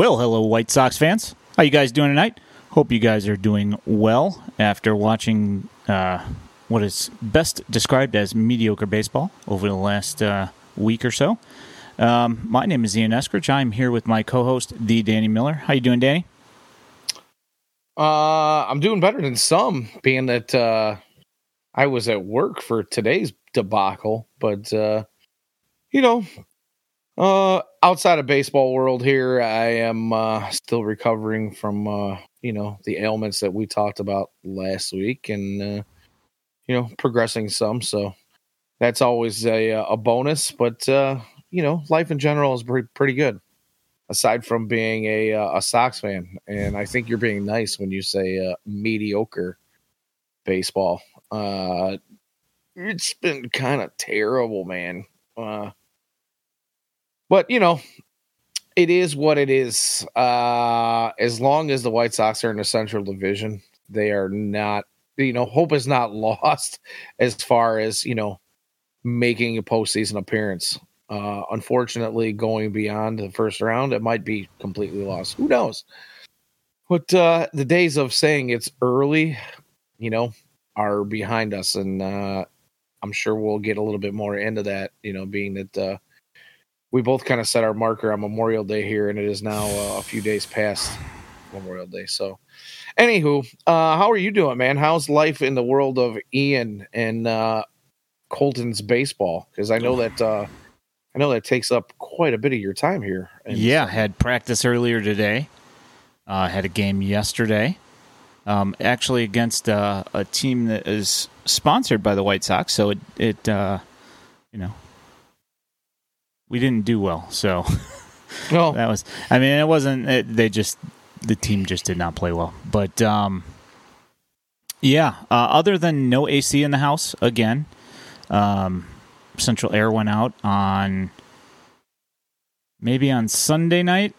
Well, hello, White Sox fans. How you guys doing tonight? Hope you guys are doing well after watching uh, what is best described as mediocre baseball over the last uh, week or so. Um, my name is Ian Eskridge. I'm here with my co-host, the Danny Miller. How you doing, Danny? Uh, I'm doing better than some, being that uh, I was at work for today's debacle. But uh, you know, uh, outside of baseball world here, I am uh, still recovering from uh, you know the ailments that we talked about last week, and uh, you know progressing some. So that's always a a bonus. But uh, you know, life in general is pretty pretty good. Aside from being a uh, a Sox fan, and I think you're being nice when you say uh, mediocre baseball. Uh, it's been kind of terrible, man. Uh, but you know, it is what it is. Uh, as long as the White Sox are in the Central Division, they are not. You know, hope is not lost as far as you know making a postseason appearance. Uh, unfortunately, going beyond the first round, it might be completely lost. Who knows? But uh, the days of saying it's early, you know, are behind us, and uh, I'm sure we'll get a little bit more into that. You know, being that uh, we both kind of set our marker on Memorial Day here, and it is now uh, a few days past Memorial Day. So, anywho, uh, how are you doing, man? How's life in the world of Ian and uh, Colton's baseball? Because I know that uh, I know that takes up quite a bit of your time here. And yeah, had practice earlier today. Uh, had a game yesterday. Um, actually, against uh, a team that is sponsored by the White Sox, so it it uh, you know we didn't do well. So no, that was. I mean, it wasn't. It, they just the team just did not play well. But um, yeah. Uh, other than no AC in the house again, um, central air went out on maybe on Sunday night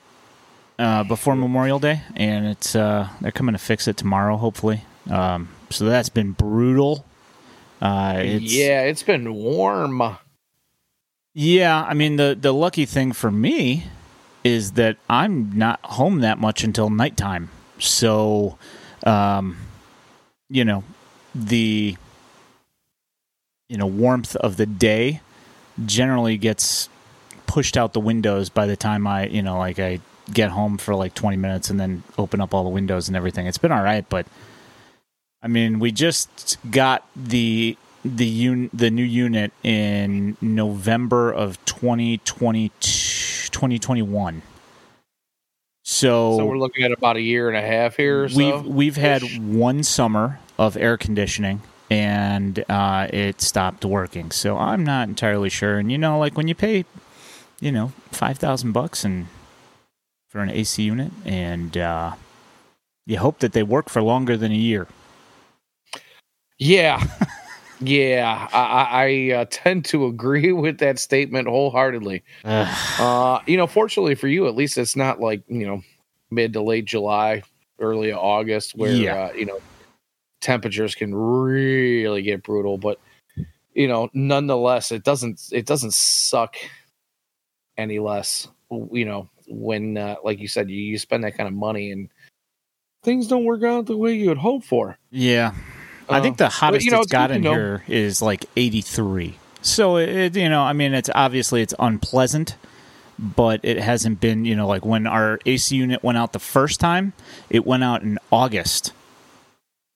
uh, before Memorial Day, and it's uh, they're coming to fix it tomorrow, hopefully. Um, so that's been brutal. Uh, it's, yeah, it's been warm. Yeah, I mean the the lucky thing for me is that I'm not home that much until nighttime. So, um, you know, the you know warmth of the day generally gets pushed out the windows by the time I you know like I get home for like 20 minutes and then open up all the windows and everything. It's been all right, but I mean, we just got the the un, the new unit in November of 2020 2021. So, so we're looking at about a year and a half here. we've so? we've had one summer of air conditioning and uh, it stopped working. So I'm not entirely sure. And you know, like when you pay, you know, five thousand bucks and for an AC unit, and uh, you hope that they work for longer than a year. Yeah. Yeah, I, I uh, tend to agree with that statement wholeheartedly. uh, you know, fortunately for you, at least it's not like you know mid to late July, early August, where yeah. uh, you know temperatures can really get brutal. But you know, nonetheless, it doesn't it doesn't suck any less. You know, when uh, like you said, you, you spend that kind of money and things don't work out the way you would hope for. Yeah. I think the um, hottest you know, it's gotten here is like 83. So it, you know, I mean, it's obviously it's unpleasant, but it hasn't been, you know, like when our AC unit went out the first time, it went out in August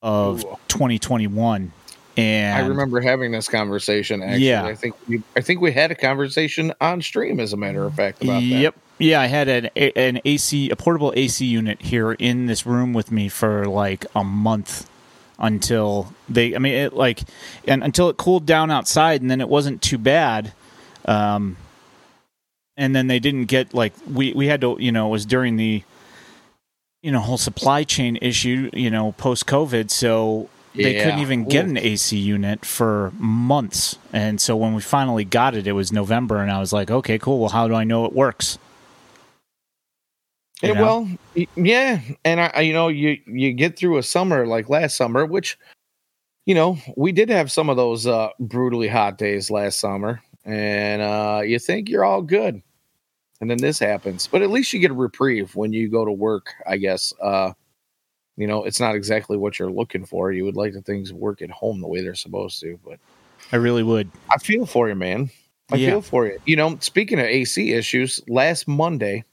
of Ooh. 2021. And I remember having this conversation. Actually, yeah, I think we, I think we had a conversation on stream, as a matter of fact, about that. yep. that. Yeah, I had an an AC, a portable AC unit here in this room with me for like a month until they i mean it like and until it cooled down outside and then it wasn't too bad um and then they didn't get like we we had to you know it was during the you know whole supply chain issue you know post covid so they yeah. couldn't even get an AC unit for months. And so when we finally got it, it was November, and I was like, okay, cool. Well, how do I know it works? You well, yeah, and I, you know, you you get through a summer like last summer, which, you know, we did have some of those uh, brutally hot days last summer, and uh, you think you're all good, and then this happens. But at least you get a reprieve when you go to work, I guess. Uh, you know, it's not exactly what you're looking for. You would like the things work at home the way they're supposed to, but I really would. I feel for you, man. I Yeah. feel for you. You know, speaking of AC issues, last Monday,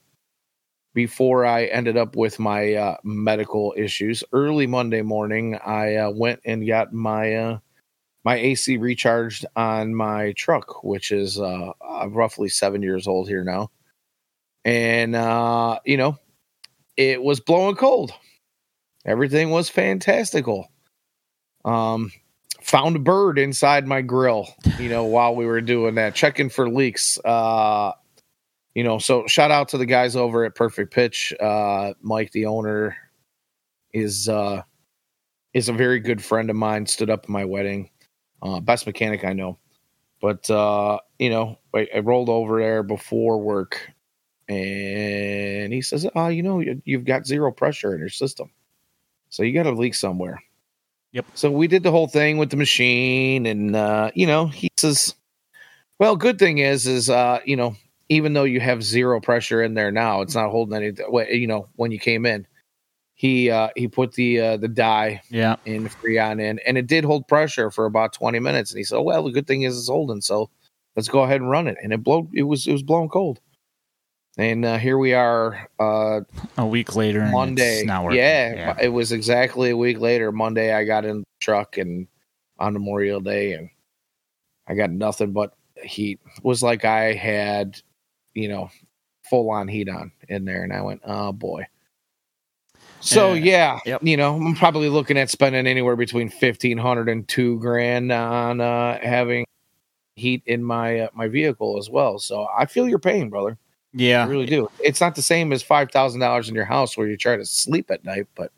before I ended up with my uh, medical issues, early Monday morning, I uh, went and got my uh, my AC recharged on my truck, which is uh, roughly seven years old here now, and uh, you know, it was blowing cold. Everything was fantastical. Um, found a bird inside my grill, you know, while we were doing that, checking for leaks. Uh, you know, so shout out to the guys over at Perfect Pitch. Uh, Mike, the owner, is uh, is a very good friend of mine. Stood up at my wedding, uh, best mechanic I know. But uh, you know, I, I rolled over there before work, and he says, "Ah, you know, you, you've got zero pressure in your system, so you got a leak somewhere." Yep. So we did the whole thing with the machine, and uh, you know, he says, "Well, good thing is, is uh, you know, even though you have zero pressure in there now, it's not holding any. You know, when you came in, he uh, he put the uh, the dye Yeah. in Freon in, and it did hold pressure for about twenty minutes. And he said, "Well, the good thing is it's holding, so let's go ahead and run it." And it blow it was it was blowing cold. And uh, here we are, uh, A week later, and Monday. Working. Yeah, it was exactly a week later. Monday, I got in the truck and on Memorial Day, and I got nothing but heat. It was like I had, you know, full on heat on in there, and I went, oh boy. So Uh, yeah, yep. you know, I'm probably looking at spending anywhere between fifteen hundred and two grand on uh, having heat in my uh, my vehicle as well. So I feel your pain, brother. I Yeah. really do. It's not the same as five thousand dollars in your house where you try to sleep at night, but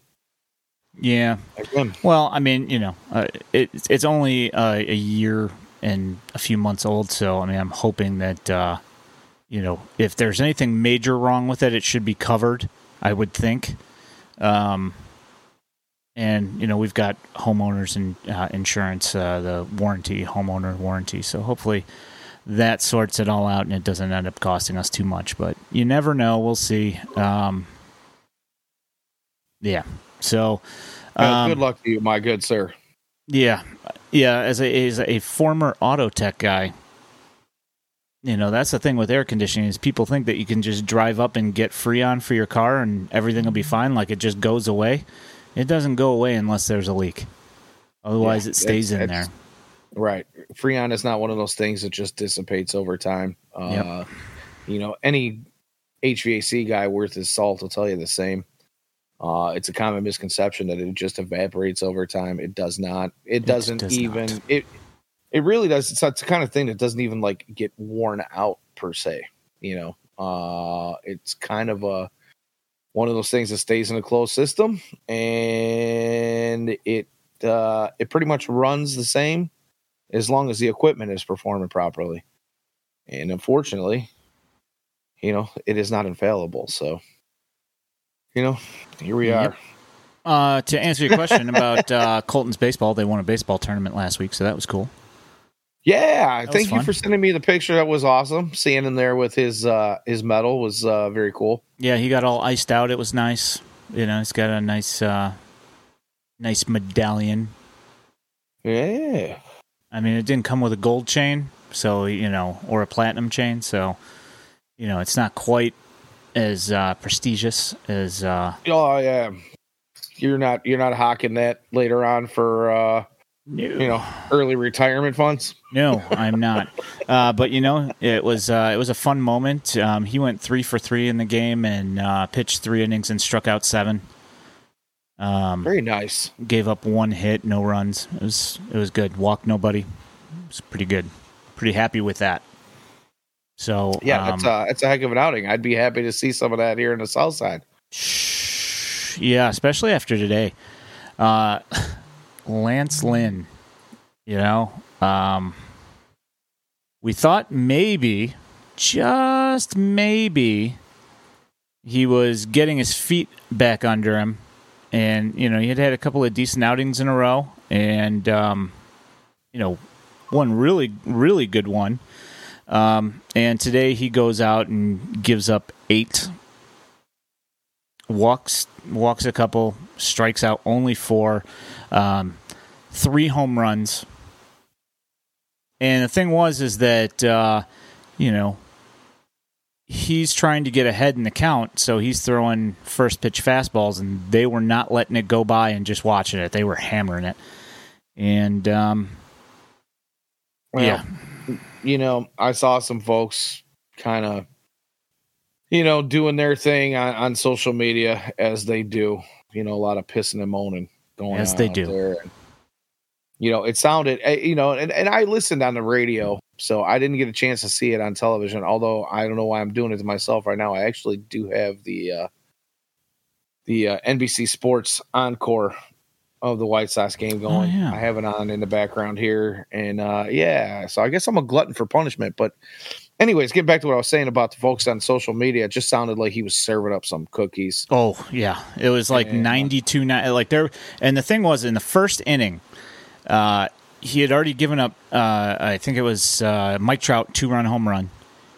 Yeah. again, Well, I mean, you know, uh, it, it's only uh, a year and a few months old, so I mean, I'm hoping that uh, you know, if there's anything major wrong with it, it should be covered. I would think. Um, and you know, we've got homeowners and uh, insurance, uh, the warranty, homeowner warranty. So hopefully, that sorts it all out, and it doesn't end up costing us too much. But you never know. We'll see. Um, yeah. So. uh, um, good luck to you, my good sir. yeah, yeah. As a as a former auto tech guy, you know that's the thing with air conditioning is people think that you can just drive up and get Freon for your car and everything will be fine, like it just goes away. It doesn't go away unless there's a leak. Otherwise, Yeah, it stays in there. Right, Freon is not one of those things that just dissipates over time. Uh, You know, any HVAC guy worth his salt will tell you the same. Uh, it's a common misconception that it just evaporates over time. It does not. It, It doesn't does even. not. It it really does. It's, it's the kind of thing that doesn't even like get worn out per se. You know, uh, it's kind of a one of those things that stays in a closed system, and it uh, it pretty much runs the same as long as the equipment is performing properly. And unfortunately, you know, it is not infallible. So, you know, here we Yep. are. Uh, to answer your question about uh, Colton's baseball, they won a baseball tournament last week, so that was cool. Yeah, was thank you for sending me the picture. That was awesome. Seeing him there with his uh his medal was uh very cool. Yeah, he got all iced out. It was nice. You know, he's got a nice, uh, nice medallion. Yeah. I mean, it didn't come with a gold chain, so you know, or a platinum chain, so you know, it's not quite as uh, prestigious as uh, Oh yeah. You're not you're not hawking that later on for uh you know early retirement funds. No, I'm not. uh, but you know, it was uh, it was a fun moment. Um, he went three for three in the game and uh, pitched three innings and struck out seven. Um, Very nice. gave up one hit, no runs. It was it was good. Walked nobody. It was pretty good. Pretty happy with that. So Yeah, um, that's a that's a heck of an outing. I'd be happy to see some of that here in the South Side. Yeah, especially after today. Uh, Lance Lynn, you know, um, we thought maybe, just maybe, he was getting his feet back under him. And, you know, he had had a couple of decent outings in a row. And, um, you know, one really, really good one Um, and today he goes out and gives up eight, walks walks a couple, strikes out only four, um, three home runs. And the thing was is that uh, you know he's trying to get ahead in the count, so he's throwing first pitch fastballs, and they were not letting it go by and just watching it. They were hammering it, and um, Well, yeah, you know, I saw some folks kind of, you know, doing their thing on, on social media as they do. You know, a lot of pissing and moaning going As on they do. there. And, you know, it sounded, eh, you know, and, and I listened on the radio, so I didn't get a chance to see it on television. Although I don't know why I'm doing it to myself right now. I actually do have the uh, the uh, NBC Sports encore of the White Sox game going. yeah. I have it on in the background here, and uh, yeah, so I guess I'm a glutton for punishment. But, anyways, get back to what I was saying about the folks on social media. It just sounded like he was serving up some cookies. Oh yeah, it was like Yeah. ninety two nine. Like there, and the thing was in the first inning, uh, he had already given up. Uh, I think it was uh, Mike Trout two-run home run.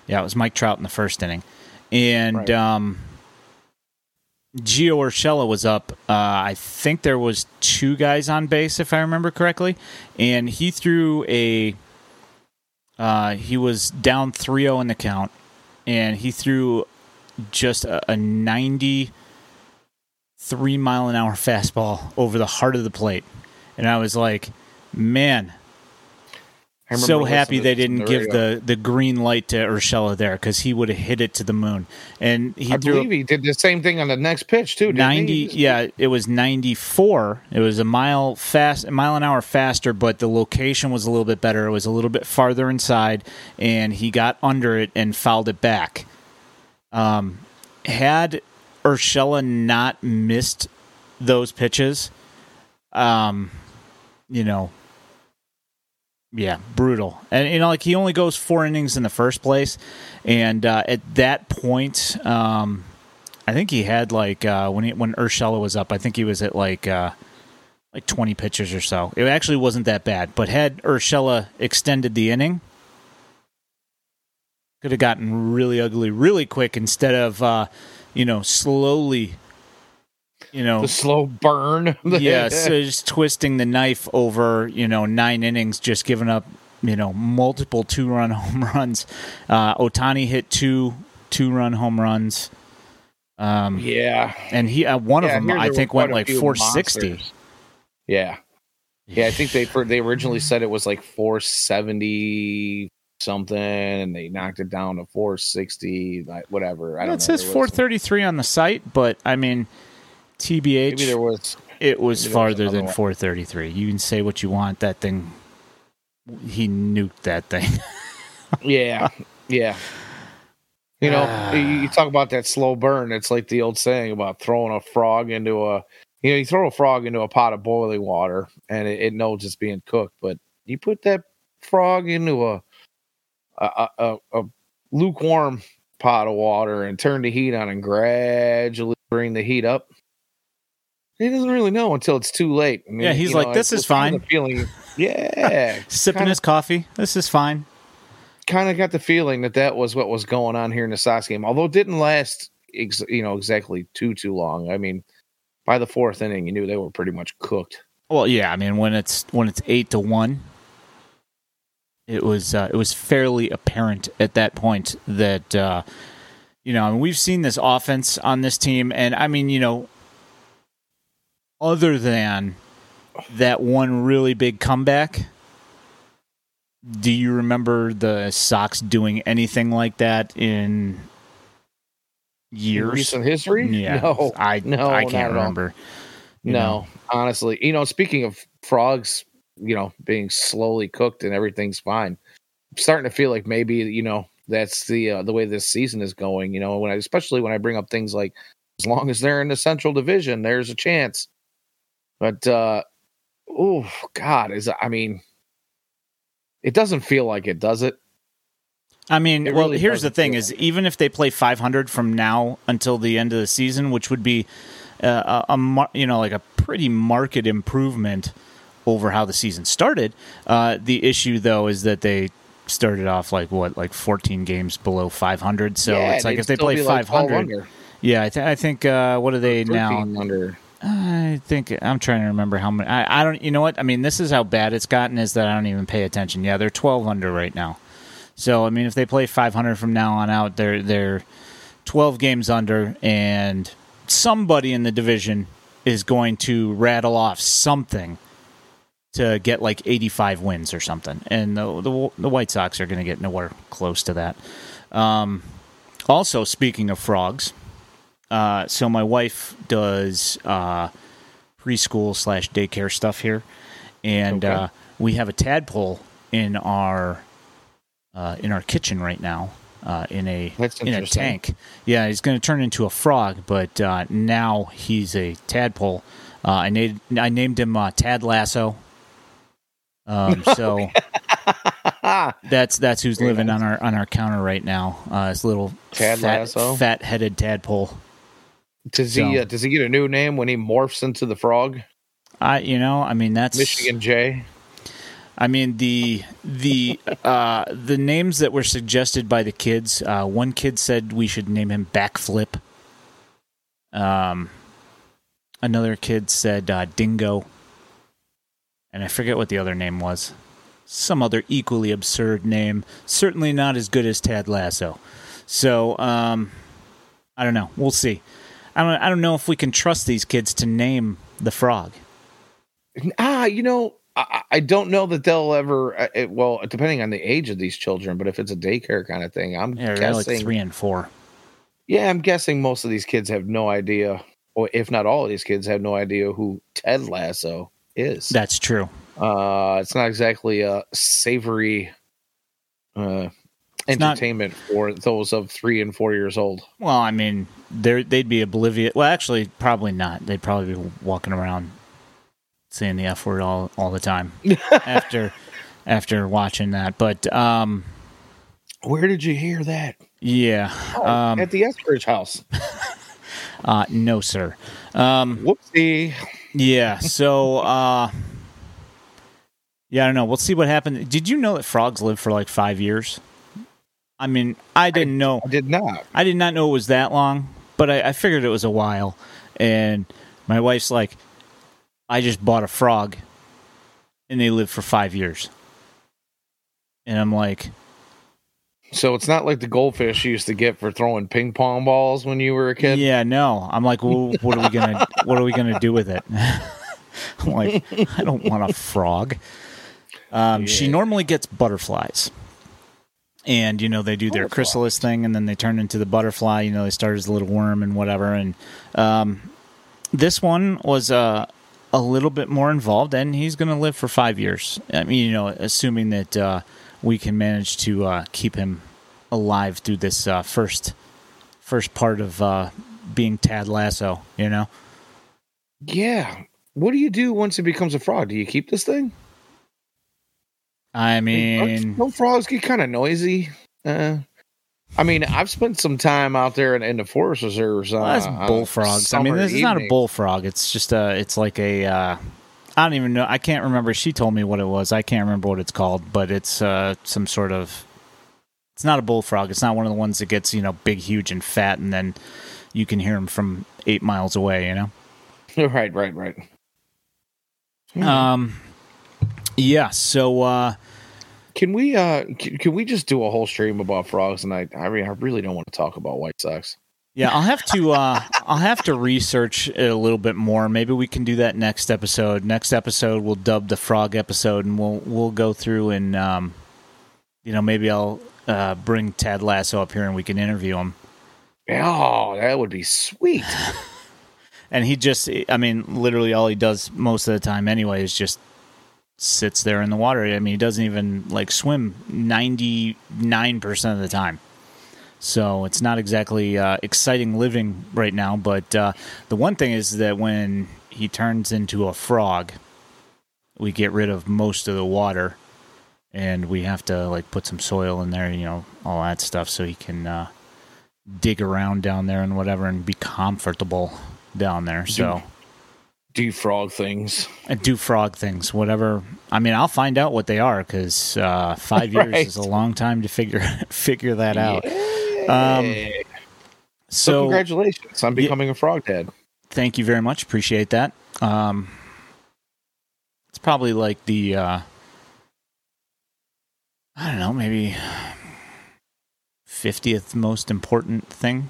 Yeah, it was Mike Trout in the first inning, and Right. um, Gio Urshela was up. Uh, I think there was two guys on base, if I remember correctly, and he threw a. Uh, he was down 3-0 in the count, and he threw just a, a 90 three mile an hour fastball over the heart of the plate. And I was like, man, so happy they to this on didn't give radio. the, the green light to Urshela there because he would have hit it to the moon. And he I believe he did the same thing on the next pitch too. didn't he? 90 yeah it was 94 it was a mile fast a mile an hour faster but the location was a little bit better it was a little bit farther inside and he got under it and fouled it back um had Urshela not missed those pitches um you know yeah brutal and you know like he only goes four innings in the first place and uh, at that point um I think he had like uh, when he, when Urshela was up. I think he was at like uh, like twenty pitches or so. It actually wasn't that bad. But had Urshela extended the inning, could have gotten really ugly really quick instead of uh, you know slowly, you know, the slow burn. yeah, so just twisting the knife over you know nine innings, just giving up you know multiple two run home runs. Uh, Ohtani hit two two run home runs. Um, yeah. and he uh, one Yeah, of them I think went like 460. Yeah, yeah. I think they for they originally said it was like 470 something, and they knocked it down to 460, like whatever. I don't know it know. says 433 on the site, but I mean, TBH, Maybe there was. it was maybe there was farther than one. 433. You can say what you want. That thing, he nuked that thing. Yeah, yeah. You know, Ah. you you talk about that slow burn. It's like the old saying about throwing a frog into a, you know, you throw a frog into a pot of boiling water and it, it knows it's being cooked, but you put that frog into a, a, a, a lukewarm pot of water and turn the heat on and gradually bring the heat up. He doesn't really know until it's too late. I mean, Yeah, he's like, know, "This is fine." Feeling, yeah, Sipping Kinda- his coffee. This is fine. kind of got the feeling that that was what was going on here in the Sox game, although it didn't last, ex- you know, exactly too too long. I mean, by the fourth inning, you knew they were pretty much cooked. Well, yeah. I mean, when it's when it's eight to one, it was uh, it was fairly apparent at that point that uh, you know I mean, we've seen this offense on this team, and I mean, you know, other than that one really big comeback. Do you remember the Sox doing anything like that in In years? recent history, Yeah, no, I no, I can't remember. no. know. Honestly, you know, speaking of frogs, you know, being slowly cooked and everything's fine. I'm starting to feel like maybe you know that's the uh, the way this season is going. You know, when I especially when I bring up things like as long as they're in the Central Division, there's a chance. But uh oh God, is I mean, it doesn't feel like it, does it? I mean, It well, really here's the thing: is like even if they play 500 from now until the end of the season, which would be uh, a, a you know like a pretty marked improvement over how the season started. Uh, the issue though is that they started off like what, like 14 games below 500. So Yeah, it's like if they play be like 12 500, yeah, I, th- I think uh, what are they now? under. I think I'm trying to remember how many. I, I don't. You know what? I mean, this is how bad it's gotten. Is that I don't even pay attention. Yeah, they're 12 under right now. So I mean, if they play 500 from now on out, they're they're 12 games under, and somebody in the division is going to rattle off something to get like 85 wins or something, and the the, the White Sox are going to get nowhere close to that. Um, also, speaking of frogs, uh, so my wife does uh, preschool slash daycare stuff here, and Okay. uh, we have a tadpole in our uh, in our kitchen right now. Uh, in a That's in a tank, yeah, he's going to turn into a frog, but uh, now he's a tadpole. Uh, I named I named him uh, Tad Lasso. Um, so that's that's who's living on our on our counter right now. Uh, this little Tad fat headed tadpole. Does he So- uh, does he get a new name when he morphs into the frog? I you know I mean that's Michigan J. I mean the the uh, the names that were suggested by the kids. Uh, one kid said we should name him Backflip. Um, another kid said uh, Dingo, and I forget what the other name was. Some other equally absurd name. Certainly not as good as Tad Lasso. So um, I don't know. We'll see. I don't. I don't know if we can trust these kids to name the frog. Ah, you know, I, I don't know that they'll ever. uh, It, well, depending on the age of these children, but if it's a daycare kind of thing, I'm Yeah, guessing. like three and four. Yeah, I'm guessing most of these kids have no idea, or if not all of these kids have no idea who Ted Lasso is. That's true. Uh, it's not exactly a savory uh, It's not- entertainment for those of three and four years old. Well, I mean, they they'd be oblivious. Well, actually, probably not. They'd probably be walking around saying the f word all all the time after after watching that. But um, Where did you hear that? yeah, um, At the Eskridge house. uh, no, sir. Um, Whoopsie. yeah. So, uh, yeah, I don't know. We'll see what happens. Did you know that frogs live for like five years? I mean, I didn't know. I did not. I did not know it was that long, but I, I figured it was a while. And my wife's like, I just bought a frog, and they live for five years. And I'm like, So it's not like the goldfish you used to get for throwing ping pong balls when you were a kid. yeah, no. I'm like, well, what are we gonna, what are we gonna do with it? I'm like, I don't want a frog. Um, She normally gets butterflies. And you know they do their chrysalis thing, and then they turn into the butterfly. You know they start as a little worm and whatever. And um, this one was uh, a little bit more involved, and he's going to live for five years. I mean, you know, assuming that uh, we can manage to uh, keep him alive through this uh, first first part of uh, being Tad Lasso. You know, Yeah. What do you do once it becomes a frog? Do you keep this thing? I mean, Don't- don't frogs get kind of noisy? Uh, I mean, I've spent some time out there in, in the forest reserves. Uh, well, that's bullfrogs. I mean, this is not a bullfrog. It's just a. It's like a. Uh, I don't even know. I can't remember. She told me what it was. I can't remember what it's called, but it's uh, some sort of. It's not a bullfrog. It's not one of the ones that gets you know big, huge, and fat, and then you can hear them from eight miles away. You know. right, right, right. Hmm. Um. Yeah. So. uh Can we uh can, can we just do a whole stream about frogs And I mean, I really don't want to talk about White Sox. Yeah, I'll have to. Uh, I'll have to research it a little bit more. Maybe we can do that next episode. Next episode, we'll dub the frog episode, and we'll we'll go through and um, you know maybe I'll uh, bring Tad Lasso up here and we can interview him. Oh, that would be sweet. And he just, I mean, literally all he does most of the time anyway is just sits there in the water. I mean, he doesn't even like swim ninety nine percent of the time. So it's not exactly uh, exciting living right now. But uh, the one thing is that when he turns into a frog, we get rid of most of the water, and we have to like put some soil in there, you know, all that stuff, so he can uh, dig around down there and whatever, and be comfortable down there. So do frog things. and do frog things, whatever. I mean, I'll find out what they are because uh, five years Right. is a long time to figure figure that out. Yay. so, So, congratulations on becoming a frog dad. thank you very much. Appreciate that. Um, it's probably like the uh, I don't know, maybe fiftieth most important thing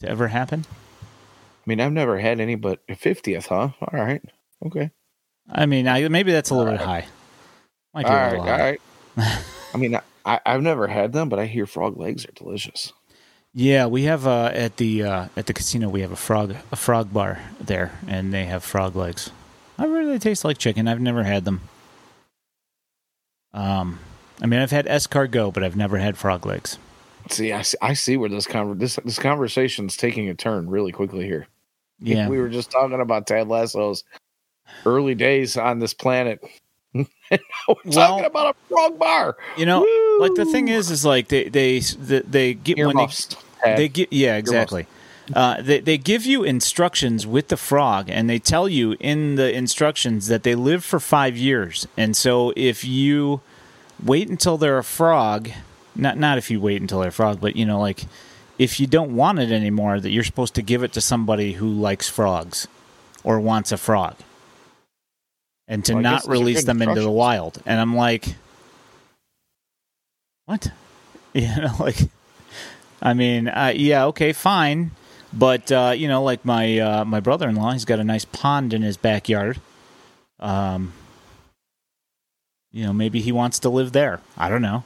to ever happen. I mean, I've never had any but a fiftieth, huh? All right, okay, I mean, I, maybe that's a little bit high. Might be all right, high. right. I mean, I, I've never had them, but I hear frog legs are delicious. Yeah, we have uh, at the uh, at the casino we have a frog a frog bar there, and they have frog legs. I really taste like chicken. I've never had them. Um, I mean, I've had escargot, but I've never had frog legs. See, I see, I see where this conver- this this conversation's taking a turn really quickly here. Yeah, we were just talking about Ted Lasso's early days on this planet. we're Well- talking about a frog bar. you know, Woo! like the thing is, is like they they they, they get when they Ted. They get yeah, exactly. Uh, they they give you instructions with the frog, and they tell you in the instructions that they live for five years. And so if you wait until they're a frog, not not if you wait until they're a frog, but you know, like if you don't want it anymore, that you're supposed to give it to somebody who likes frogs or wants a frog, and to Well, not release them into the wild. And I'm like, what? You know, like. I mean, uh, yeah, okay, fine, but uh, you know, like my uh, my brother in law, he's got a nice pond in his backyard. Um, you know, maybe he wants to live there. I don't know.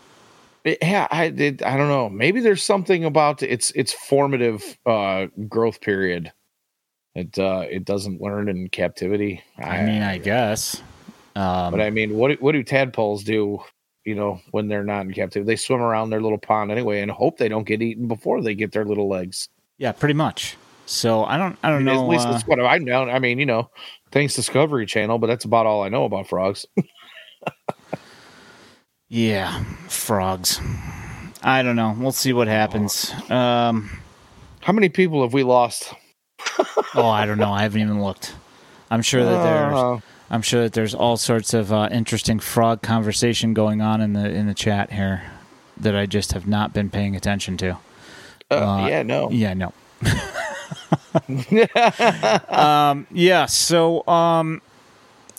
Yeah, I did. I don't know. Maybe there's something about its its formative uh, growth period. It uh, it doesn't learn in captivity. I mean, I guess. Um, But I mean, what do- what do tadpoles do? You know, when they're not in captivity, they swim around their little pond anyway, and hope they don't get eaten before they get their little legs. yeah, pretty much. So I don't, I I don't mean, know. At least uh, that's what I know. I mean, you know, thanks Discovery Channel, but that's about all I know about frogs. yeah, frogs. I don't know. We'll see what happens. Um, How many people have we lost? oh, I don't know. I haven't even looked. I'm sure that there's. Uh, I'm sure that there's all sorts of uh, interesting frog conversation going on in the in the chat here that I just have not been paying attention to. uh, Uh, yeah, no. Yeah, no. um, yeah, so um,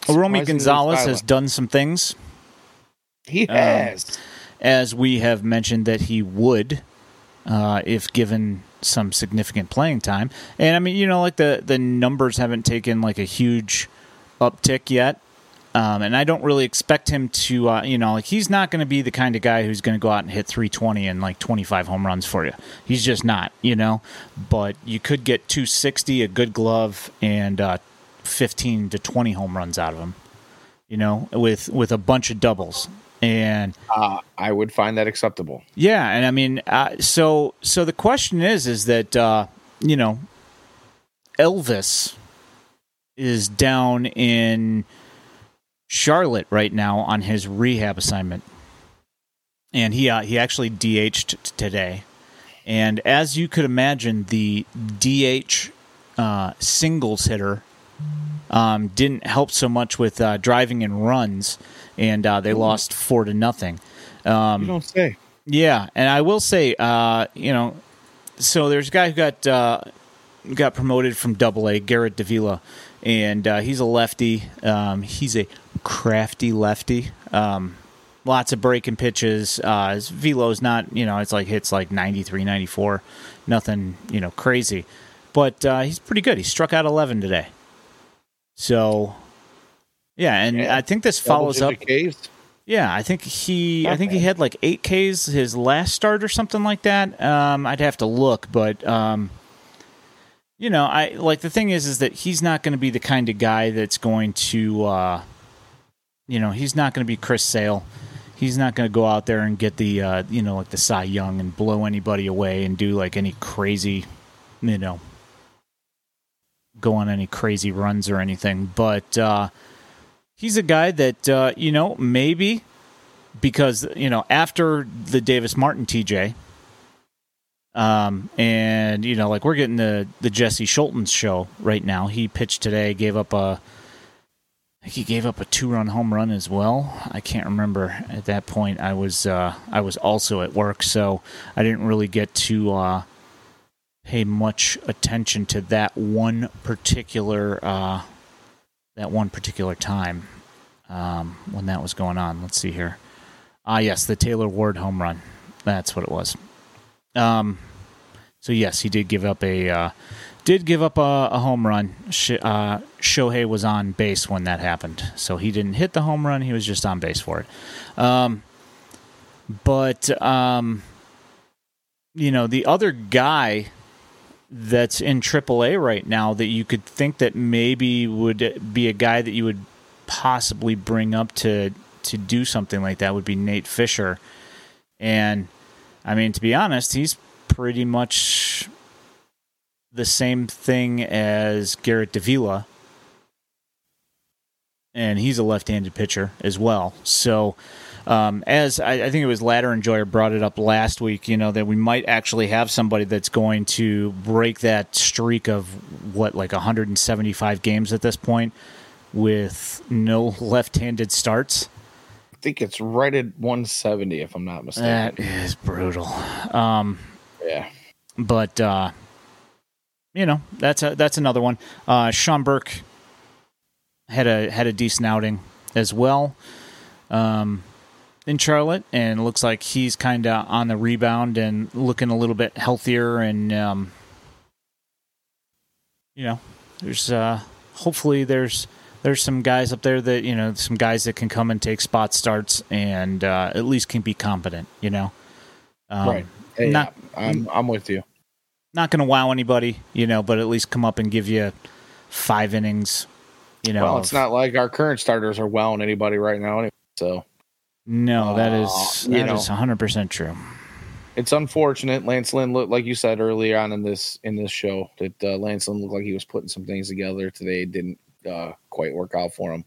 Romy Gonzalez has done some things, he has. as we have mentioned that he would, uh, if given some significant playing time. And I mean, you know, like the the numbers haven't taken like a huge uptick yet. Um, and I don't really expect him to, uh, you know, like he's not going to be the kind of guy who's going to go out and hit 320 and like 25 home runs for you. He's just not, you know. But you could get 260, a good glove, and uh, 15 to 20 home runs out of him, you know, with with a bunch of doubles. And Uh, I would find that acceptable. yeah, and I mean, uh, so so the question is, is that uh, you know, Elvis is down in Charlotte right now on his rehab assignment, and he uh, he actually DH'd today, and as you could imagine, the DH uh, singles hitter um, didn't help so much with uh, driving and runs, and uh, they lost four to nothing. Um, You don't say. yeah, and I will say, uh, you know, so there's a guy who got uh, got promoted from Double A, Garrett Davila, and uh, he's a lefty. Um, he's a crafty lefty. Um, lots of breaking pitches. Uh, his velo's not, you know, it's like hits like 93, 94. Nothing, you know, crazy, but uh, he's pretty good. He struck out 11 today. So, yeah, and Yeah. I think this follows up. Ks. Yeah, I think he. I think he had like eight Ks his last start or something like that. Um, I'd have to look, but um, you know, I like the thing is, is that he's not going to be the kind of guy that's going to, uh, you know, he's not going to be Chris Sale. He's not going to go out there and get the, uh, you know, like the Cy Young and blow anybody away and do like any crazy, you know, go on any crazy runs or anything. But uh, he's a guy that uh, you know maybe because you know after the Davis Martin TJ, Um, and you know, like we're getting the the Jesse Scholtens show right now. He pitched today, gave up a I think he gave up a two run home run as well. I can't remember at that point. I was uh, I was also at work, so I didn't really get to uh, pay much attention to that one particular uh, that one particular time um, when that was going on. Let's see here. Ah, yes, the Taylor Ward home run. That's what it was. Um, so yes, he did give up a uh, did give up a, a home run. Sh- uh, Shohei was on base when that happened, so he didn't hit the home run. He was just on base for it. Um, but um, you know, the other guy that's in AAA right now that you could think that maybe would be a guy that you would possibly bring up to to do something like that would be Nate Fisher. And I mean, to be honest, he's pretty much the same thing as Garrett Davila. And he's a left handed pitcher as well. So, um, as I, I, think it was Ladder Enjoyer brought it up last week, you know, that we might actually have somebody that's going to break that streak of what, like 175 games at this point with no left handed starts. I think it's right at 170, if I'm not mistaken. That is brutal. Um, yeah. But, uh, you know that's a, that's another one. Uh, Sean Burke had a had a decent outing as well um, in Charlotte, and looks like he's kind of on the rebound and looking a little bit healthier. And um, you know, there's uh, hopefully there's there's some guys up there that you know some guys that can come and take spot starts and uh, at least can be competent. You know, um, right? Hey, not, I'm I'm with you not going to wow anybody, you know, but at least come up and give you five innings. You know, well, it's of, not like our current starters are wowing anybody right now, anyway, so. No, that is uh, that you know, is 100% true. It's unfortunate. Lance Lynn looked like you said earlier on in this in this show that uh, Lance Lynn looked like he was putting some things together today. It didn't uh, quite work out for him.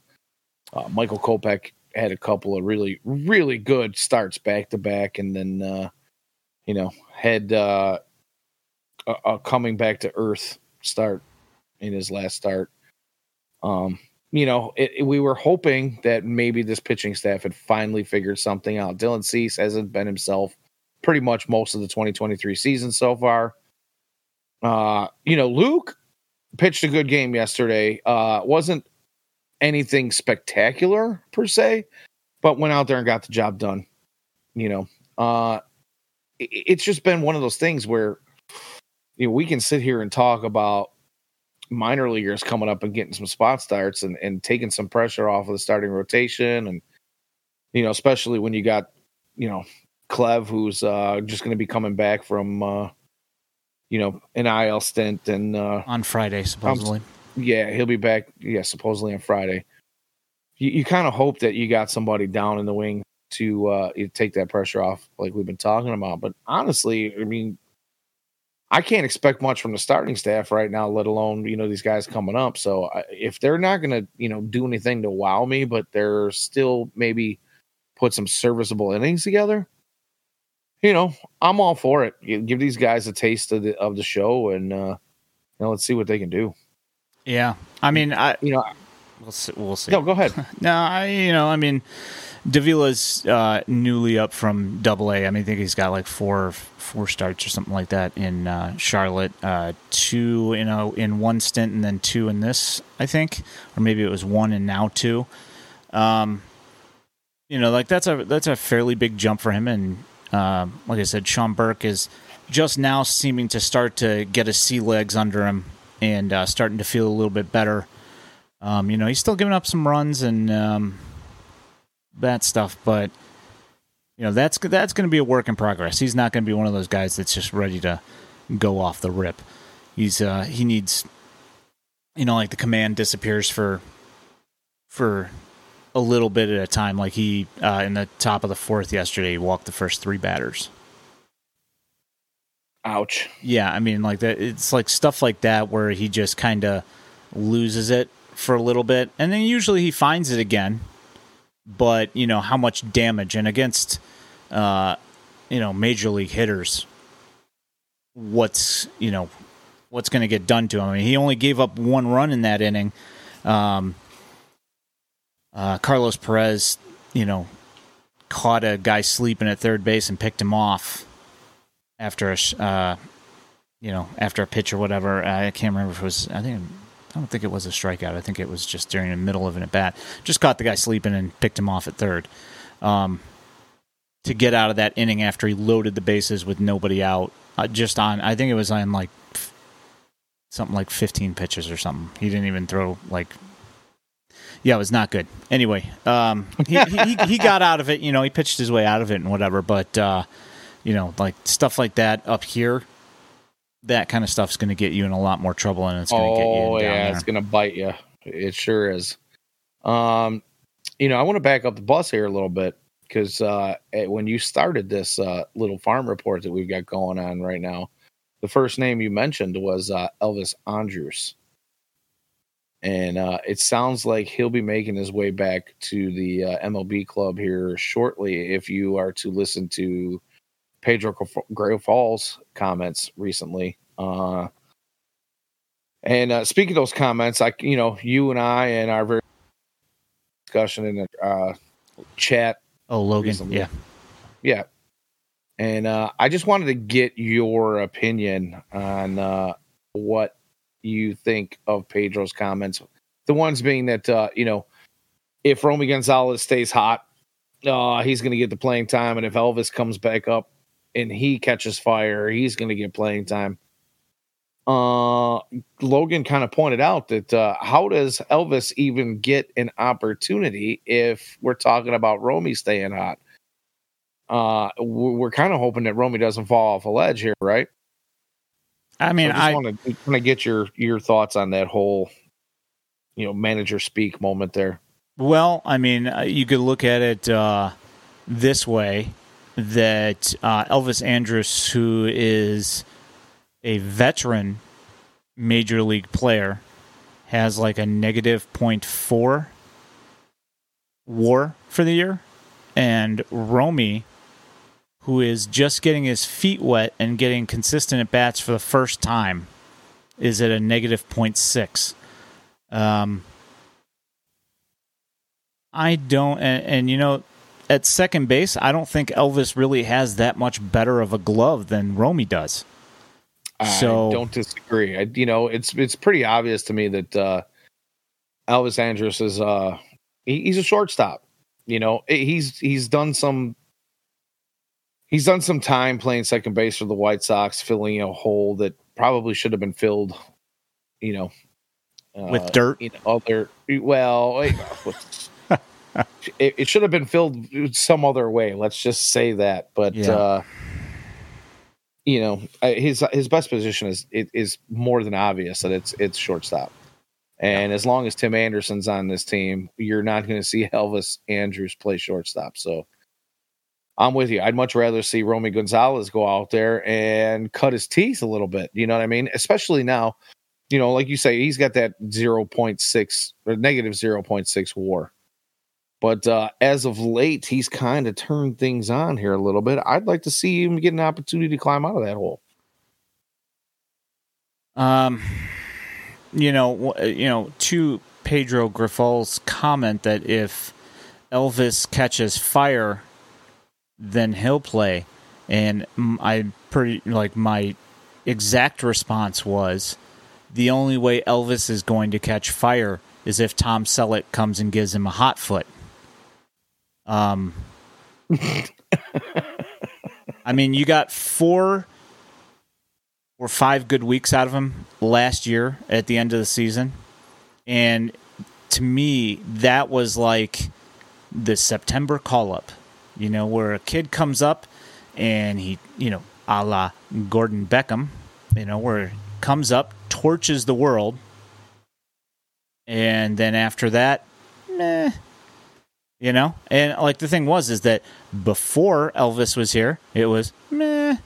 Uh, Michael Kopech had a couple of really really good starts back to back, and then uh, you know had uh, a, a coming back to earth start in his last start. Um, you know, it, it, we were hoping that maybe this pitching staff had finally figured something out. Dylan Cease hasn't been himself pretty much most of the 2023 season so far. Uh, you know, Luke pitched a good game yesterday. Uh, wasn't anything spectacular per se, but went out there and got the job done. You know, uh, it, it's just been one of those things where you know, we can sit here and talk about minor leaguers coming up and getting some spot starts and, and taking some pressure off of the starting rotation. And, you know, especially when you got, you know, Clev, who's uh, just going to be coming back from, uh, you know, an IL stint and uh, on Friday, supposedly. Um, yeah, he'll be back. Yeah, supposedly on Friday. You, you kind of hope that you got somebody down in the wing to uh, take that pressure off, like we've been talking about. But honestly, I mean, I can't expect much from the starting staff right now, let alone you know these guys coming up. So if they're not going to you know do anything to wow me, but they're still maybe put some serviceable innings together, you know, I'm all for it. Give these guys a taste of the of the show, and uh, you know, let's see what they can do. Yeah, I mean, I you know, we'll see. We'll see. No, go ahead. no, I you know, I mean. Davila's uh, newly up from Double A. I mean, I think he's got like four four starts or something like that in uh, Charlotte. Uh, two, you know, in one stint, and then two in this, I think, or maybe it was one and now two. Um, you know, like that's a that's a fairly big jump for him. And uh, like I said, Sean Burke is just now seeming to start to get his sea legs under him and uh, starting to feel a little bit better. Um, you know, he's still giving up some runs and. Um, that stuff, but you know that's that's going to be a work in progress. He's not going to be one of those guys that's just ready to go off the rip. He's uh, he needs, you know, like the command disappears for for a little bit at a time. Like he uh, in the top of the fourth yesterday, he walked the first three batters. Ouch. Yeah, I mean, like that. It's like stuff like that where he just kind of loses it for a little bit, and then usually he finds it again but you know how much damage and against uh, you know major league hitters what's you know what's going to get done to him. I mean, he only gave up one run in that inning. Um, uh, Carlos Perez, you know, caught a guy sleeping at third base and picked him off after a, uh, you know, after a pitch or whatever. I can't remember if it was. I think I don't think it was a strikeout. I think it was just during the middle of an at bat. Just caught the guy sleeping and picked him off at third. Um, to get out of that inning after he loaded the bases with nobody out, uh, just on. I think it was on like something like 15 pitches or something. He didn't even throw like yeah, it was not good. Anyway, um, he, he, he got out of it. You know, he pitched his way out of it and whatever. But uh, you know, like stuff like that up here, that kind of stuff's going to get you in a lot more trouble, and it's going to oh, get you. Oh yeah, there. it's going to bite you. It sure is. Um, you know, I want to back up the bus here a little bit because uh, when you started this uh, little farm report that we've got going on right now, the first name you mentioned was uh, Elvis Andrus, and uh, it sounds like he'll be making his way back to the uh, MLB club here shortly. If you are to listen to Pedro Grifol's comments recently, uh, and uh, speaking of those comments, like you know, you and I and our very discussion in the uh, chat. Oh, Logan, recently. yeah, yeah, and uh, I just wanted to get your opinion on what you think of Pedro's comments. The ones being that uh, you know, if Romy Gonzalez stays hot, uh, he's going to get the playing time, and if Elvis comes back up and he catches fire, he's going to get playing time. Uh, Logan kind of pointed out that uh, how does Elvis even get an opportunity if we're talking about Romy staying hot? Uh, we're kind of hoping that Romy doesn't fall off a ledge here, right? I mean, so I, want to kind of get your your thoughts on that whole, you know, manager speak moment there. Well, I mean, uh, you could look at it uh, this way: that uh, Elvis Andrus, who is a veteran major league player, has like a negative 0.4 WAR for the year, and Romy who is just getting his feet wet and getting consistent at bats for the first time, is at a negative 0.6. Um, I don't, and, and, you know, at second base, I don't think Elvis really has that much better of a glove than Romy does. So, I don't disagree. I, you know, it's it's pretty obvious to me that uh, Elvis Andrus is uh, he, he's a shortstop. You know, he's he's done some he's done some time playing second base for the White Sox, filling a hole that probably should have been filled, you know, uh, with dirt. You know, other well, it, it, should have been filled some other way. Let's just say that. But yeah. uh, you know, his his best position is it is more than obvious that it's it's shortstop. And as long as Tim Anderson's on this team, you're not going to see Elvis Andrus play shortstop. So I'm with you. I'd much rather see Romy Gonzalez go out there and cut his teeth a little bit. You know what I mean? Especially now, you know, like you say, he's got that 0.6 or negative 0.6 war. But uh, as of late, he's kind of turned things on here a little bit. I'd like to see him get an opportunity to climb out of that hole. Um, you know, you know, to Pedro Grifol's comment that if Elvis catches fire then he'll play. And I pretty like my exact response was the only way Elvis is going to catch fire is if Tom Selleck comes and gives him a hot foot. Um, I mean, you got four or five good weeks out of him last year at the end of the season. And to me, that was like the September call up you know, where a kid comes up and he, you know, a la Gordon Beckham, you know, where comes up, torches the world, and then after that, meh, you know. And like the thing was, is that before Elvis was here, it was meh.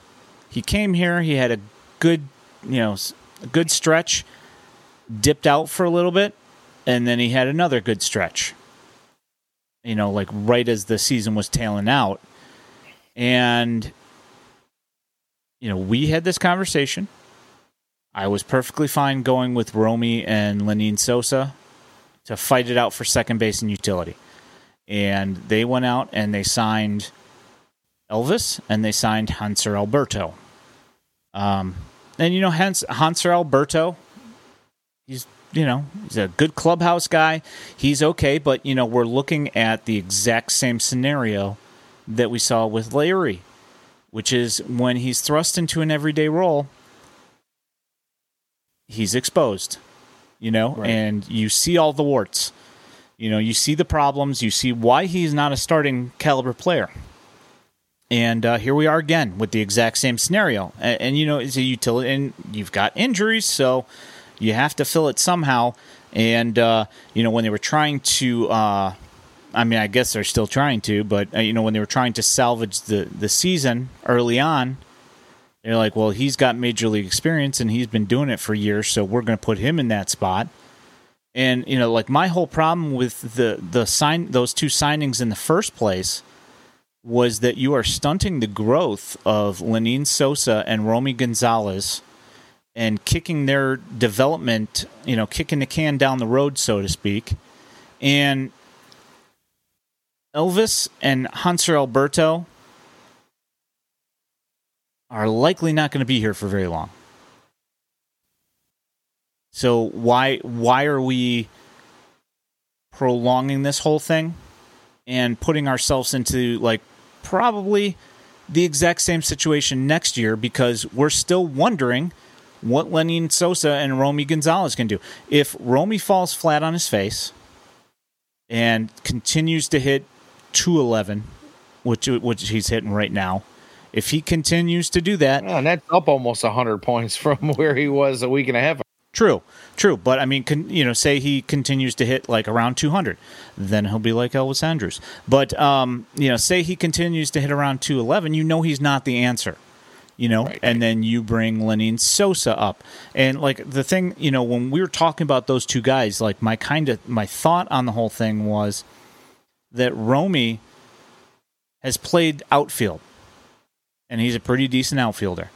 He came here, he had a good, you know, a good stretch, dipped out for a little bit, and then he had another good stretch you know, like right as the season was tailing out. And you know, we had this conversation. I was perfectly fine going with Romy and Lenyn Sosa to fight it out for second base and utility. And they went out and they signed Elvis and they signed Hanser Alberto. Um, and you know, Hans, Hanser Alberto, he's you know he's a good clubhouse guy. He's okay, but you know we're looking at the exact same scenario that we saw with Larry, which is when he's thrust into an everyday role, he's exposed. You know, right. and you see all the warts. You know, you see the problems. You see why he's not a starting caliber player. And uh, here we are again with the exact same scenario. And, and, you know, it's a utility, and you've got injuries, so you have to fill it somehow. And uh, you know, when they were trying to, uh, I mean, I guess they're still trying to, but uh, you know, when they were trying to salvage the the season early on, they're like, well, he's got major league experience and he's been doing it for years, so we're going to put him in that spot. And you know, like my whole problem with the the sign those two signings in the first place was that you are stunting the growth of Lenyn Sosa and Romy Gonzalez and kicking their development, you know, kicking the can down the road, so to speak. And Elvis and Hanser Alberto are likely not going to be here for very long. So why why are we prolonging this whole thing and putting ourselves into like probably the exact same situation next year because we're still wondering what Lenyn Sosa and Romy Gonzalez can do. If Romy falls flat on his face and continues to hit 211, which which he's hitting right now, if he continues to do that, and that's up almost 100 points from where he was a week and a half True, true. But I mean, can, you know, say he continues to hit like around 200, then he'll be like Elvis Andrus. But um, you know, say he continues to hit around 211, you know, he's not the answer. You know, right, and right. then you bring Lenyn Sosa up, and like the thing, you know, when we were talking about those two guys, like my kind of my thought on the whole thing was that Romy has played outfield, and he's a pretty decent outfielder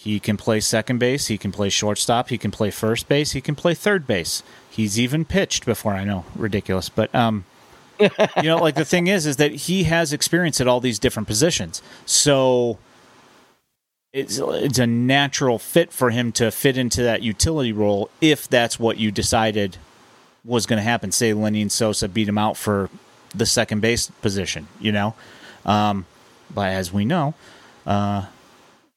he can play second base. He can play shortstop. He can play first base. He can play third base. He's even pitched before. I know, ridiculous, but um, you know, like the thing is, is that he has experience at all these different positions. So it's it's a natural fit for him to fit into that utility role if that's what you decided was going to happen. Say Lenyn Sosa beat him out for the second base position, you know. Um, but as we know, uh,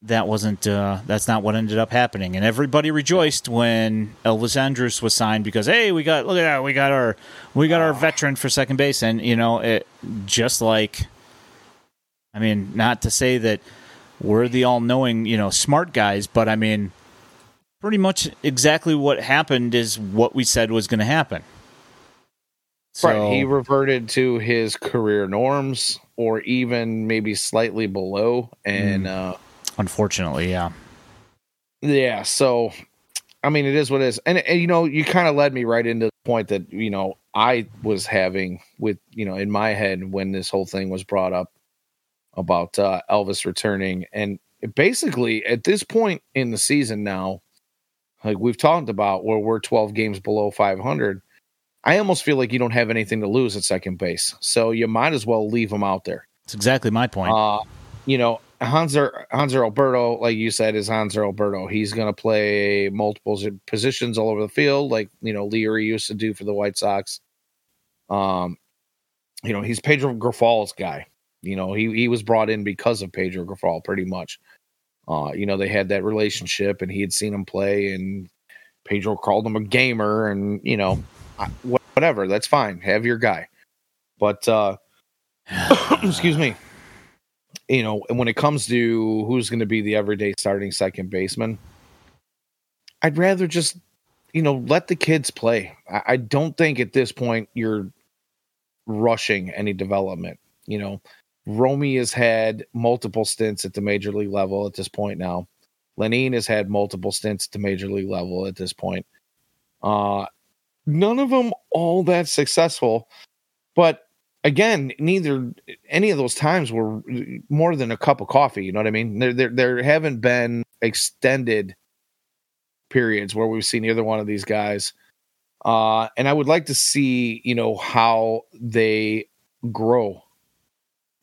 that wasn't uh, that's not what ended up happening. And everybody rejoiced when Elvis Andrus was signed because hey we got look at that we got our we got our veteran for second base. And you know it just like I mean not to say that we're the all-knowing you know smart guys but I mean pretty much exactly what happened is what we said was going to happen. So, right he reverted to his career norms or even maybe slightly below and mm. uh Unfortunately, yeah. Yeah. So, I mean, it is what it is. And, and you know, you kind of led me right into the point that, you know, I was having with, you know, in my head when this whole thing was brought up about uh, Elvis returning. And basically, at this point in the season now, like we've talked about where we're 12 games below 500, I almost feel like you don't have anything to lose at second base. So you might as well leave him out there. That's exactly my point. Uh, you know, Hanser Hanser Alberto, like you said, is Hanser Alberto. He's going to play multiple positions all over the field, like you know Leury used to do for the White Sox. Um, you know, he's Pedro Grifol's guy. You know, he he was brought in because of Pedro Grifol, pretty much. Uh, you know, they had that relationship, and he had seen him play, and Pedro called him a gamer, and you know, whatever. That's fine. Have your guy, but uh, excuse me you know, when it comes to who's going to be the everyday starting second baseman, I'd rather just, you know, let the kids play. I, I don't think at this point you're rushing any development. You know, Romy has had multiple stints at the major league level at this point now. Lenyn has had multiple stints at the major league level at this point. Uh, none of them all that successful, but again, neither any of those times were more than a cup of coffee. You know what I mean? There, there, there haven't been extended periods where we've seen either one of these guys. Uh, and I would like to see, you know, how they grow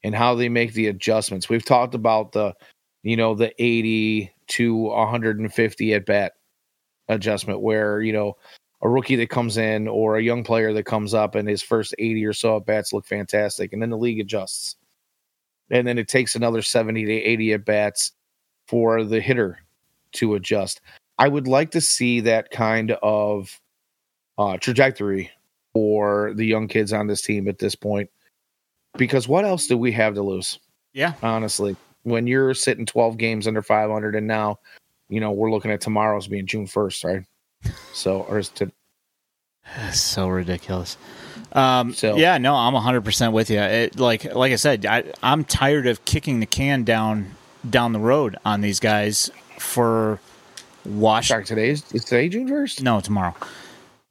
and how they make the adjustments. We've talked about the, you know, the 80 to 150 at bat adjustment where, you know, a rookie that comes in or a young player that comes up and his first 80 or so at bats look fantastic and then the league adjusts. And then it takes another 70 to 80 at bats for the hitter to adjust. I would like to see that kind of uh, trajectory for the young kids on this team at this point. Because what else do we have to lose? Yeah. Honestly, when you're sitting 12 games under 500 and now, you know, we're looking at tomorrow's being June 1st, right? So, or is to so ridiculous. Um, So- yeah, no, I'm 100 percent with you. It, like like I said, I, I'm tired of kicking the can down down the road on these guys for wash. sorry, today's is today June 1st? No, tomorrow.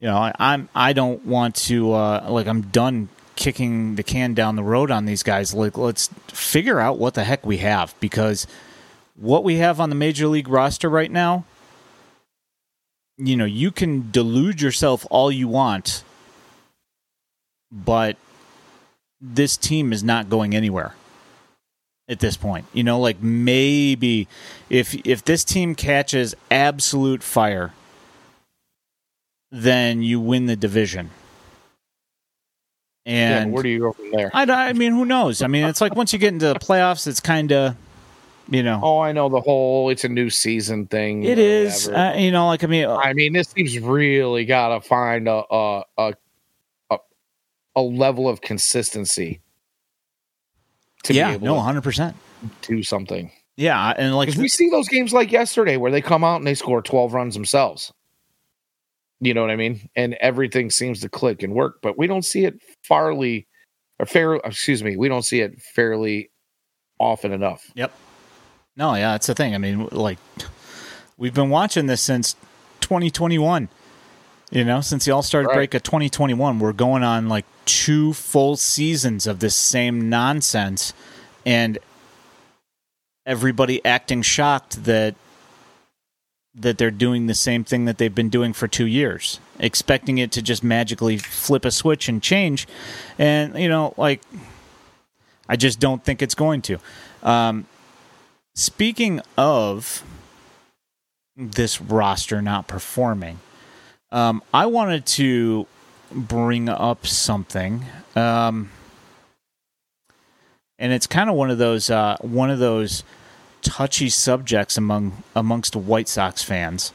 You know, I, I'm I don't want to uh, like I'm done kicking the can down the road on these guys. Like let's figure out what the heck we have because what we have on the major league roster right now, you know, you can delude yourself all you want, but this team is not going anywhere at this point. You know, like maybe if if this team catches absolute fire, then you win the division. Yeah, And where do you go from there? I, I mean, who knows? I mean, it's like once you get into the playoffs, it's kind of, you know, Oh, I know the whole it's a new season thing. it is. Uh, you know, like I mean, I mean, this team's really got to find a a, a a a level of consistency to yeah, be able no, hundred percent. do something. Yeah, and like we see those games like yesterday where they come out and they score 12 runs themselves. You know what I mean? And everything seems to click and work, but we don't see it farly or fair excuse me, we don't see it fairly often enough. Yep. No, yeah, that's the thing. I mean, like we've been watching this since 2021. You know, since the All Star Right. break of 2021, we're going on like two full seasons of this same nonsense, and everybody acting shocked that that they're doing the same thing that they've been doing for two years, expecting it to just magically flip a switch and change. And you know, like I just don't think it's going to. Um, speaking of this roster not performing, um, I wanted to bring up something, um, and it's kind of one of those uh, one of those touchy subjects among amongst White Sox fans.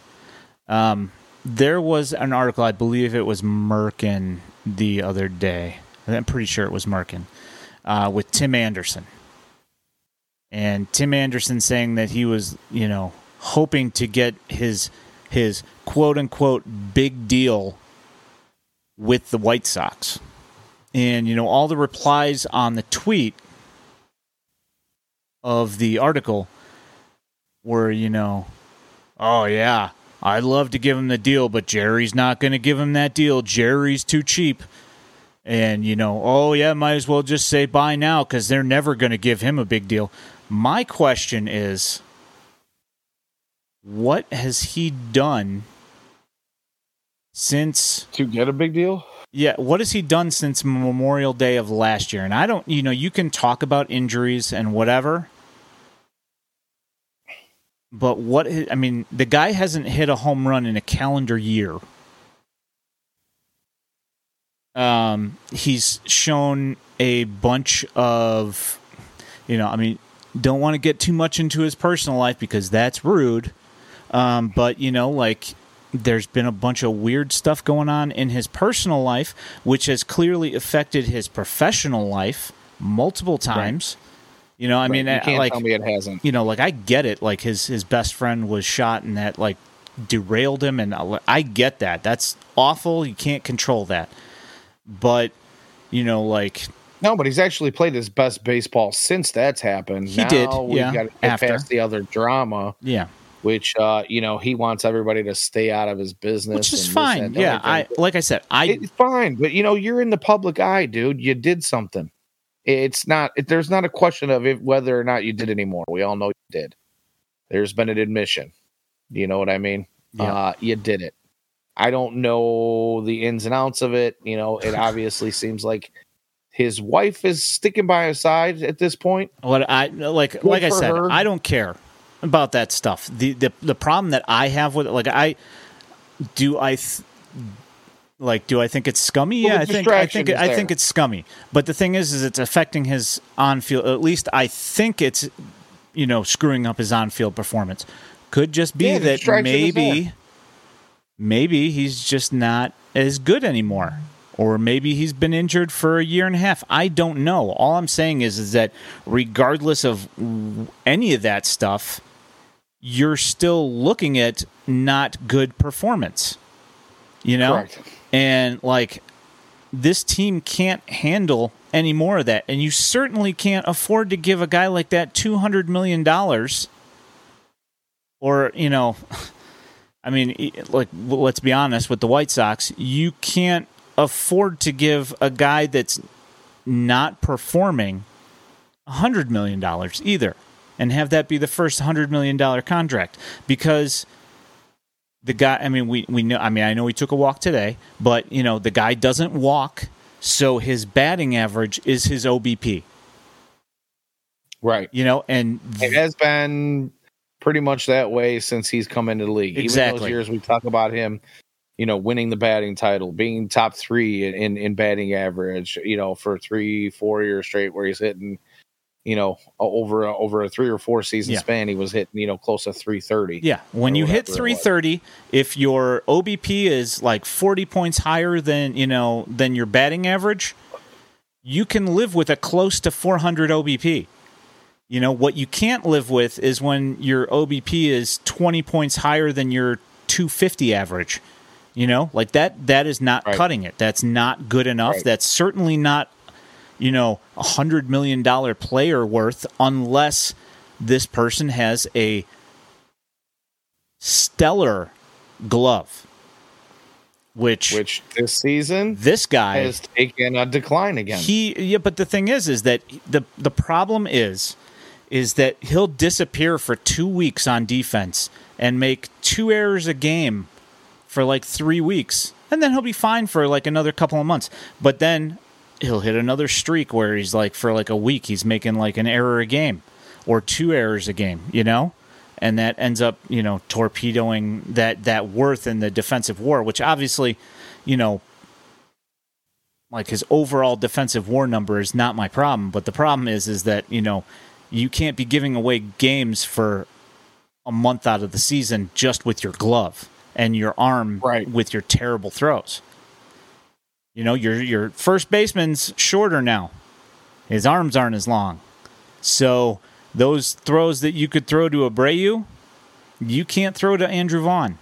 Um, there was an article, I believe it was Merkin the other day. I'm pretty sure it was Merkin uh, with Tim Anderson, and Tim Anderson saying that he was, you know, hoping to get his his quote unquote big deal with the White Sox, and you know all the replies on the tweet of the article were, you know, oh yeah, I'd love to give him the deal, but Jerry's not going to give him that deal. Jerry's too cheap. And, you know, oh yeah, might as well just say bye now because they're never going to give him a big deal. My question is what has he done since To get a big deal? yeah, what has he done since Memorial Day of last year? And I don't, you know, you can talk about injuries and whatever, but what I mean, the guy hasn't hit a home run in a calendar year. Um, he's shown a bunch of, you know, I mean, don't want to get too much into his personal life because that's rude. Um, but you know, like there's been a bunch of weird stuff going on in his personal life, which has clearly affected his professional life multiple times. You know, I mean, you I- can't like tell me it hasn't. you know, like I get it. Like his his best friend was shot, and that like derailed him, and I get that. That's awful. You can't control that. But you know, like No, but he's actually played his best baseball since that's happened. He now did, We've yeah, got to get after. past the other drama. yeah, which uh, you know he wants everybody to stay out of his business, which is fine. Yeah, I like I said, I it's fine, but you know you're in the public eye, dude. You did something. It's not. It, there's not a question of if, whether or not you did anymore. We all know you did. There's been an admission. You know what I mean? Yeah. Uh, you did it. I don't know the ins and outs of it. You know, it obviously seems like his wife is sticking by his side at this point. What I like, like I said, her. I don't care about that stuff. The the the problem that I have with it, like I do, I th- like do I think it's scummy? Well, yeah, I think I think I think it's scummy. But the thing is, is it's affecting his on field. At least I think it's you know screwing up his on field performance. Could just be Yeah, that maybe maybe he's just not as good anymore or maybe he's been injured for a year and a half. I don't know. All i'm saying is, is that regardless of any of that stuff you're still looking at not good performance you know? Correct. and like this team can't handle any more of that. And you certainly can't afford to give a guy like that 200 million dollars or you know I mean, like let's be honest with the White Sox, you can't afford to give a guy that's not performing a hundred million dollars either, and have that be the first hundred million dollar contract because the guy. I mean, we we know. I mean, I know he took a walk today, but you know, the guy doesn't walk, so his batting average is his OBP. Right. You know, and It has been pretty much that way since he's come into the league. Even Exactly. those years we talk about him, you know, winning the batting title, being top three in, in, in batting average, you know, for three, four years straight where he's hitting, you know, over a, over a three or four season Yeah. span, he was hitting, you know, close to 330. Yeah, when you hit whatever it was. 330, if your OBP is like 40 points higher than, you know, than your batting average, you can live with a close to 400 OBP. You know, what you can't live with is when your OBP is 20 points higher than your 250 average. You know, like that that is not Right. cutting it. That's not good enough. Right. That's certainly not you know, a hundred million dollar player worth unless this person has a stellar glove. Which, Which this season this guy has taken a decline again. he yeah, but the thing is is that the the problem is is that he'll disappear for 2 weeks on defense and make two errors a game for like 3 weeks. And then he'll be fine for like another couple of months. But then he'll hit another streak where he's like for like a week he's making like an error a game or two errors a game, you know? And that ends up, you know, torpedoing that that worth in the defensive war, which obviously, you know, like his overall defensive war number is not my problem but the problem is is that you know you can't be giving away games for a month out of the season just with your glove and your arm Right. with your terrible throws. You know your your first baseman's shorter now. His arms aren't as long. So those throws that you could throw to Abreu you can't throw to Andrew Vaughn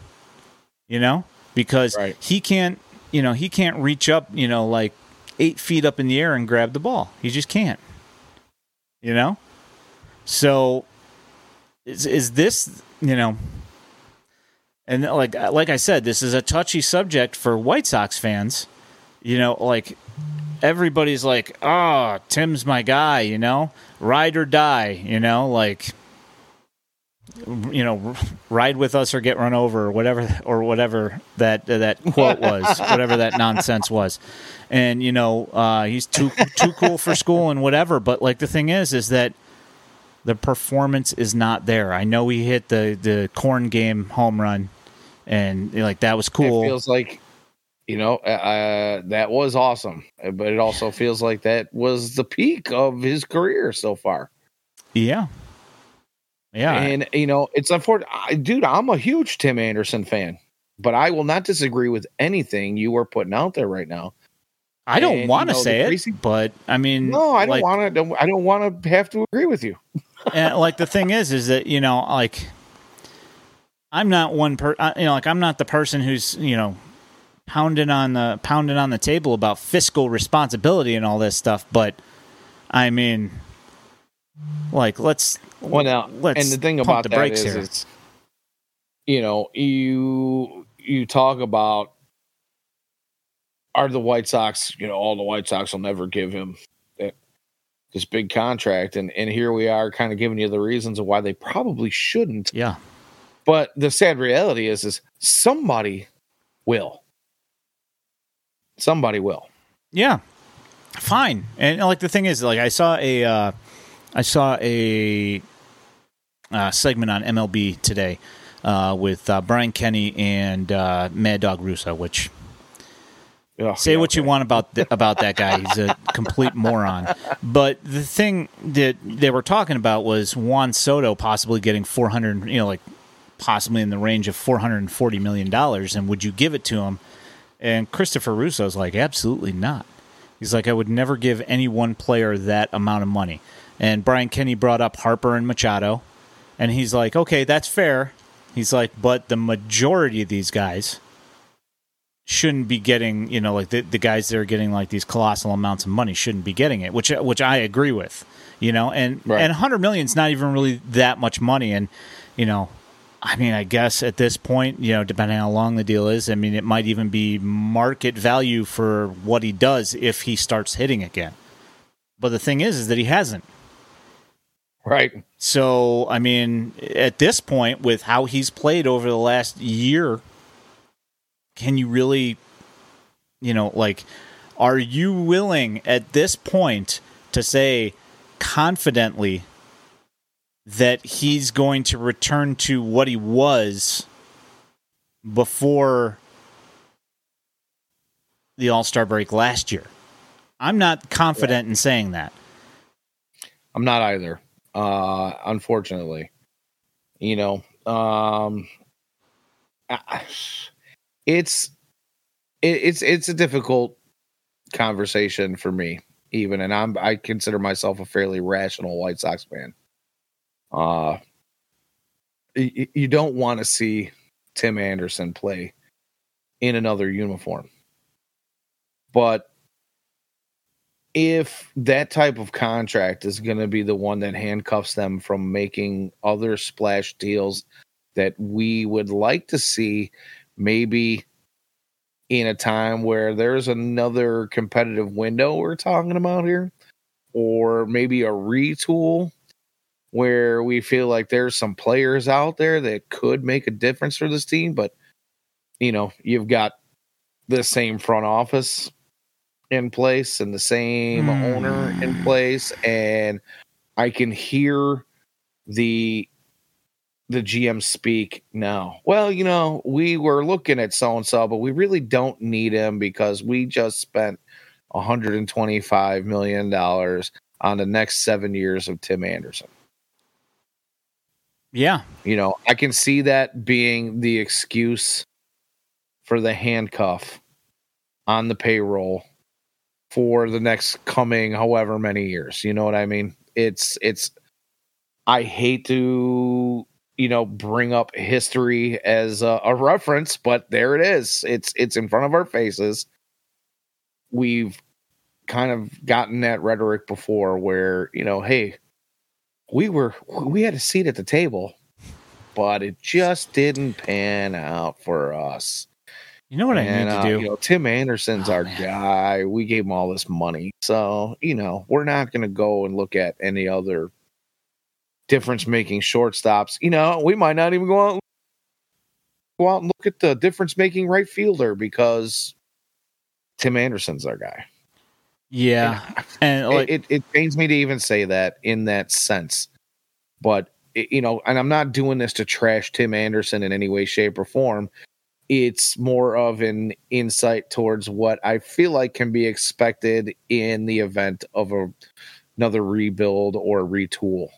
you know? Because Right. he can't you know he can't reach up you know like eight feet up in the air and grab the ball. He just can't you know? So is, is this you know and uh, like uh, like i said this is a touchy subject for white sox fans. You know like everybody's like oh tim's my guy you know? Ride or die you know? Like you know ride with us or get run over or whatever or whatever that uh, that quote was whatever that nonsense was. And you know uh, he's too too cool for school and whatever. But like the thing is is that the performance is not there i know he hit the the corn game home run and like that was cool It feels like, you know, uh, that was awesome, but it also feels like that was the peak of his career so far. yeah yeah And you know, it's unfortunate, dude. I'm a huge Tim Anderson fan, but I will not disagree with anything you are putting out there right now. i don't want to you know, say the it but i mean No, I don't like, want to. I don't want to have to agree with you. And like the thing is is that you know like i'm not one per I- you know like i'm not the person who's you know pounding on the pounding on the table about fiscal responsibility and all this stuff but i mean like let's Well, now, let's and the thing about the that is, here. you know, you you talk about are the White Sox, you know, all the White Sox will never give him this big contract, and and here we are, kind of giving you the reasons of why they probably shouldn't. Yeah. But the sad reality is, is somebody will. Somebody will. Yeah. Fine. And like the thing is, like I saw a, uh, I saw a uh, segment on MLB today uh, with uh, Brian Kenny and uh, Mad Dog Russo, which Oh, say yeah, what you want about th- about that guy. He's a complete moron. But the thing that they were talking about was Juan Soto possibly getting 400, you know, like possibly in the range of 440 million dollars and would you give it to him? And Christopher Russo's like absolutely not. He's like I would never give any one player that amount of money. And Brian Kenny brought up Harper and Machado and he's like, "Okay, that's fair." He's like, "But the majority of these guys shouldn't be getting, you know, like the, the guys that are getting like these colossal amounts of money shouldn't be getting it, which which I agree with, you know, and Right. and 100 million is not even really that much money, and you know, I mean, I guess at this point, you know, depending how long the deal is, I mean, it might even be market value for what he does if he starts hitting again. But the thing is, is that he hasn't. Right. So, I mean, at this point, with how he's played over the last year, can you really, you know, like, are you willing at this point to say confidently that he's going to return to what he was before the All Star break last year? I'm not confident in saying that. I'm not either. Uh, unfortunately, you know, um, I- it's it, it's it's a difficult conversation for me, even, and I'm I consider myself a fairly rational White Sox fan. Uh, y- you don't want to see Tim Anderson play in another uniform, but if that type of contract is going to be the one that handcuffs them from making other splash deals that we would like to see maybe in a time where there's another competitive window we're talking about here or maybe a retool where we feel like there's some players out there that could make a difference for this team but you know you've got the same front office in place and the same Hmm. owner in place and i can hear the the gm speak now. Well you know we were looking at so and so but we really don't need him because we just spent 125 million dollars on the next 7 years of Tim Anderson. Yeah. you know i can see that being the excuse for the handcuff on the payroll for the next coming however many years. You know what i mean? It's it's i hate to you know bring up history as a, a reference but there it is it's it's in front of our faces we've kind of gotten that rhetoric before where you know hey we were we had a seat at the table but it just didn't pan out for us You know what I and, need to uh, do? You know, Tim Anderson's Oh, our man. guy. We gave him all this money. So, you know, we're not going to go and look at any other difference making shortstops. You know, we might not even go out, go out and look at the difference making right fielder because Tim Anderson's our guy. yeah. And like, it, it, it pains me to even say that in that sense. But, it- you know, and I'm not doing this to trash Tim Anderson in any way, shape, or form. It's more of an insight towards what I feel like can be expected in the event of a, another rebuild or retool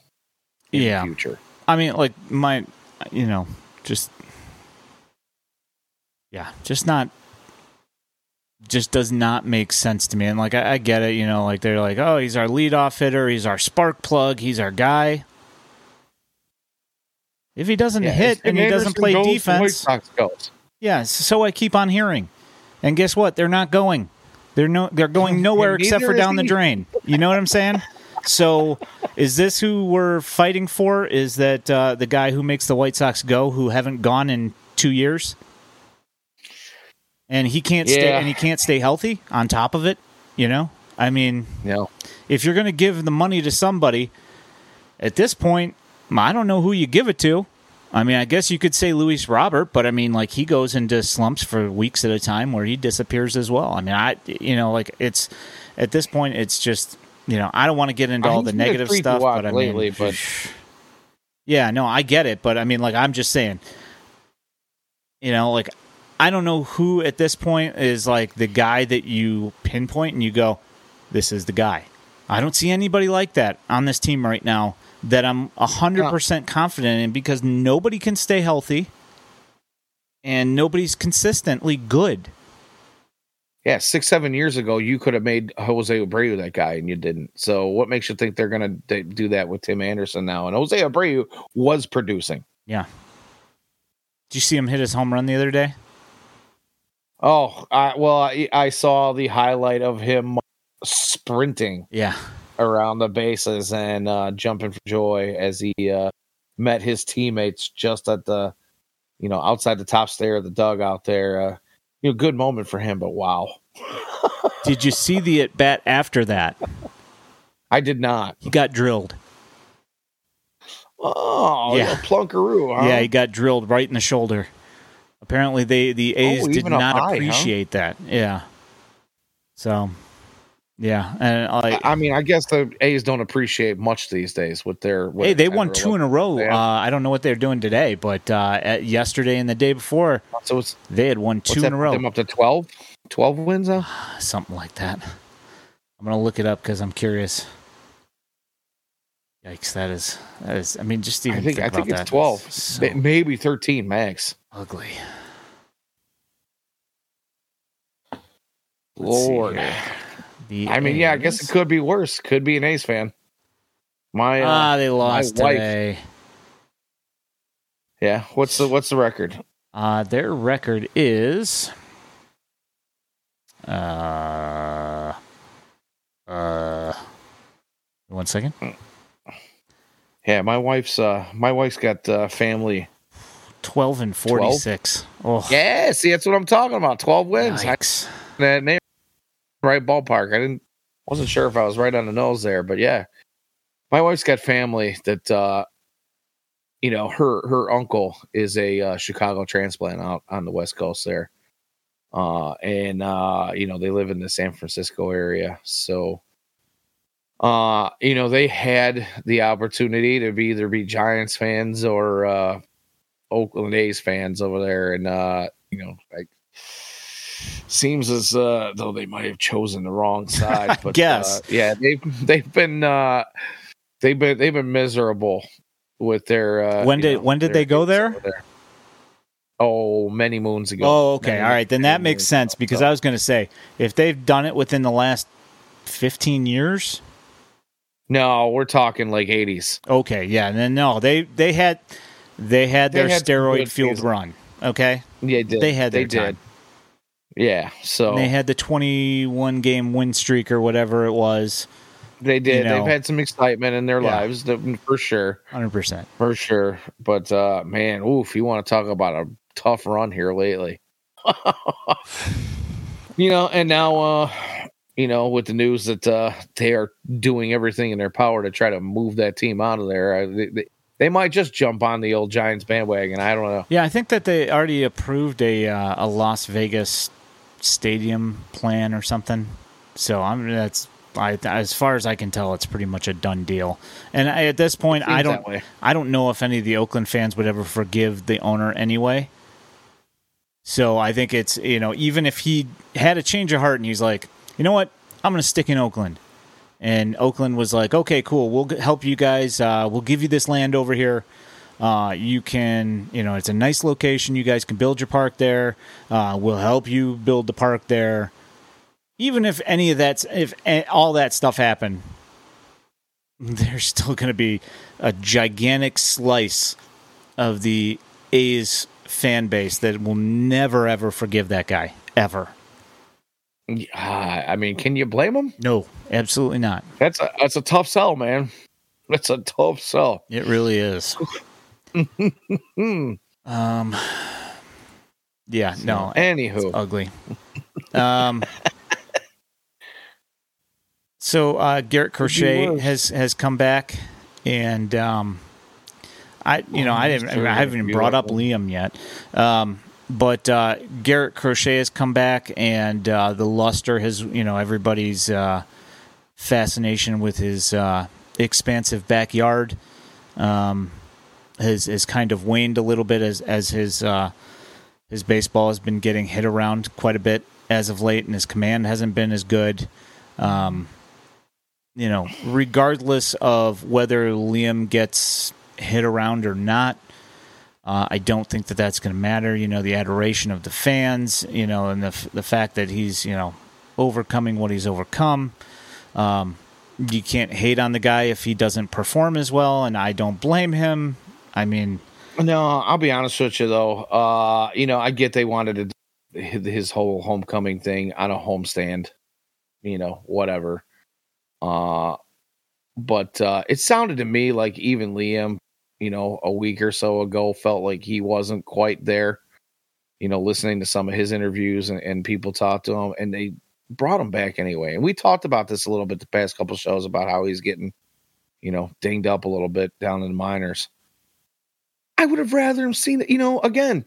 in Yeah. the future. I mean, like my, you know, just yeah, just not, just does not make sense to me. And like, I, I get it, you know, like they're like, oh, he's our leadoff hitter, he's our spark plug, he's our guy. If he doesn't hit Tim and he doesn't play defense, yeah, so I keep on hearing. And guess what? They're not going. They're no. They're going nowhere except for down the drain. You know what I'm saying? so is this who we're fighting for? Is that uh, the guy who makes the White Sox go, who haven't gone in two years, and he can't stay and he can't stay healthy? On top of it, you know, I mean, No. if you're going to give the money to somebody, at this point, I don't know who you give it to. I mean, I guess you could say Luis Robert, but I mean, like he goes into slumps for weeks at a time where he disappears as well. I mean, I you know, like it's at this point, it's just you know, I don't want to get into all the negative stuff, but I lately, mean, but yeah, no, I get it, but I mean, like I'm just saying, you know, like I don't know who at this point is like the guy that you pinpoint and you go, this is the guy. I don't see anybody like that on this team right now that I'm hundred percent confident in because nobody can stay healthy and nobody's consistently good. Yeah, six, seven years ago, you could have made Jose Abreu that guy, and you didn't. So, what makes you think they're going to do that with Tim Anderson now? And Jose Abreu was producing. Yeah. Did you see him hit his home run the other day? Oh, I, well, I, I saw the highlight of him sprinting Yeah. around the bases and uh, jumping for joy as he uh, met his teammates just at the, you know, outside the top stair of the dugout there. Uh, you know, good moment for him, but wow, Did you see the at bat after that? I did not. He got drilled. Oh, Yeah. plunkaroo. Huh? Yeah, he got drilled right in the shoulder. Apparently, they the A's Oh, did not high, huh? appreciate that. Yeah. So, yeah, and like, I mean, I guess the A's don't appreciate much these days with their. What, hey, they won two in a row. Uh, I don't know what they're doing today, but uh, at yesterday and the day before, So it's they had won two that, in a row, Them up to 12? 12 wins now. something like that. I'm gonna look it up because I'm curious. Yikes! That is that is. I mean, just even I think I about think it's that. twelve, So maybe thirteen max. ugly. Let's Lord. The I mean, yeah, I guess it could be worse. Could be an A's fan. My uh, Ah, they lost wife- today. yeah. What's the what's the record? Uh, their record is uh uh one second. Yeah, my wife's uh my wife's got uh, family. Twelve and forty six. Oh Yeah, see, that's what I'm talking about. Twelve wins. I, yikes. that name right ballpark. I didn't wasn't sure if I was right on the nose there, but yeah. My wife's got family that uh you know, her her uncle is a uh, Chicago transplant out on the West Coast there. Uh and uh you know, they live in the San Francisco area. So uh you know, they had the opportunity to be either be Giants fans or uh Oakland A's fans over there and uh you know, like seems as uh, though they might have chosen the wrong side. But guess. uh, yeah, they've they've been uh, they've been they've been miserable with their. Uh, When did- know, when did they go there? Oh, many moons ago. Oh, okay. Many- All right. Then that makes sense ago. because So, I was going to say if they've done it within the last fifteen years, no, we're talking like eighties. okay, yeah. Then no, they they had they had They their steroid fueled run. Okay, Yeah, they did. They had they their did. Yeah, so And they had the twenty-one game win streak or whatever it was. they did. you know. They've had some excitement in their Yeah. lives, for sure. Hundred percent. For sure. But uh man, oof, you want to talk about a tough run here lately. you know, and now uh you know, with the news that uh they are doing everything in their power to try to move that team out of there, I, they, they, they might just jump on the old Giants bandwagon. I don't know. Yeah, I think that they already approved a uh, a Las Vegas stadium plan or something. So I'm that's I, as far as I can tell, it's pretty much a done deal. And I, at this point, I don't. I don't know if any of the Oakland fans would ever forgive the owner anyway. So I think it's you know even if he had a change of heart and he's like, you know what, I'm going to stick in Oakland, and Oakland was like, okay, cool, we'll help you guys. Uh, we'll give you this land over here. Uh, you can, you know, it's a nice location. You guys can build your park there. Uh, we'll help you build the park there. Even if any of that, if all that stuff happened, there's still going to be a gigantic slice of the A's fan base that will never ever forgive that guy ever. Yeah, I mean, can you blame him? No, absolutely not. That's a that's a tough sell, man. That's a tough sell. It really is. Um, yeah, no, Anywho, ugly. Um, so uh, Garrett Crochet has has come back, and um, I you know I didn't I, I haven't even brought up Liam yet, um, but uh, Garrett Crochet has come back, and uh, the luster has you know everybody's uh, fascination with his uh, expansive backyard. Um, has has kind of waned a little bit as as his uh, his baseball has been getting hit around quite a bit as of late, and his command hasn't been as good. Um, you know, regardless of whether Liam gets hit around or not, uh, I don't think that that's going to matter. You know, the adoration of the fans, you know, and the the fact that he's you know overcoming what he's overcome. Um, you can't hate on the guy if he doesn't perform as well, and I don't blame him. I mean, No, I'll be honest with you though. Uh, you know, I get they wanted to his whole homecoming thing on a homestand, you know, whatever. Uh, but uh, it sounded to me like even Liam, you know, a week or so ago felt like he wasn't quite there. You know, listening to some of his interviews and, and people talk to him, and they brought him back anyway. And we talked about this a little bit the past couple shows about how he's getting, you know, dinged up a little bit down in the minors. I would have rather him seen it. You know, again,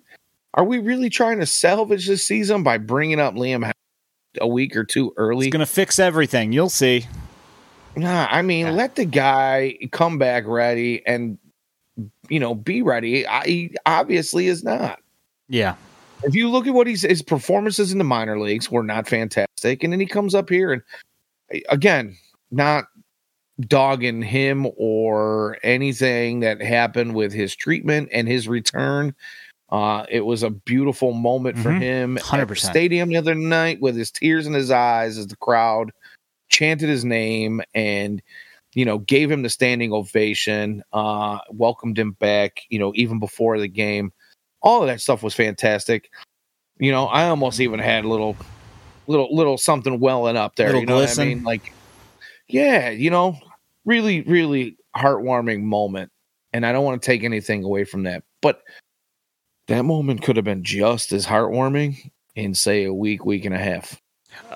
are we really trying to salvage this season by bringing up Liam a week or two early? it's going to fix everything. You'll see. Nah, I mean, Yeah. let the guy come back ready and you know be ready. I, he obviously is not. Yeah. If you look at what he's his performances in the minor leagues were not fantastic, and then he comes up here and again, not dogging him or anything that happened with his treatment and his return. Uh, it was a beautiful moment for Mhm. him at the stadium the other night with his tears in his eyes as the crowd chanted his name and you know gave him the standing ovation uh welcomed him back you know even before the game all of that stuff was fantastic you know i almost even had a little little little something welling up there Little you know what i glisten. mean like yeah you know really really heartwarming moment and i don't want to take anything away from that but that moment could have been just as heartwarming in say a week week and a half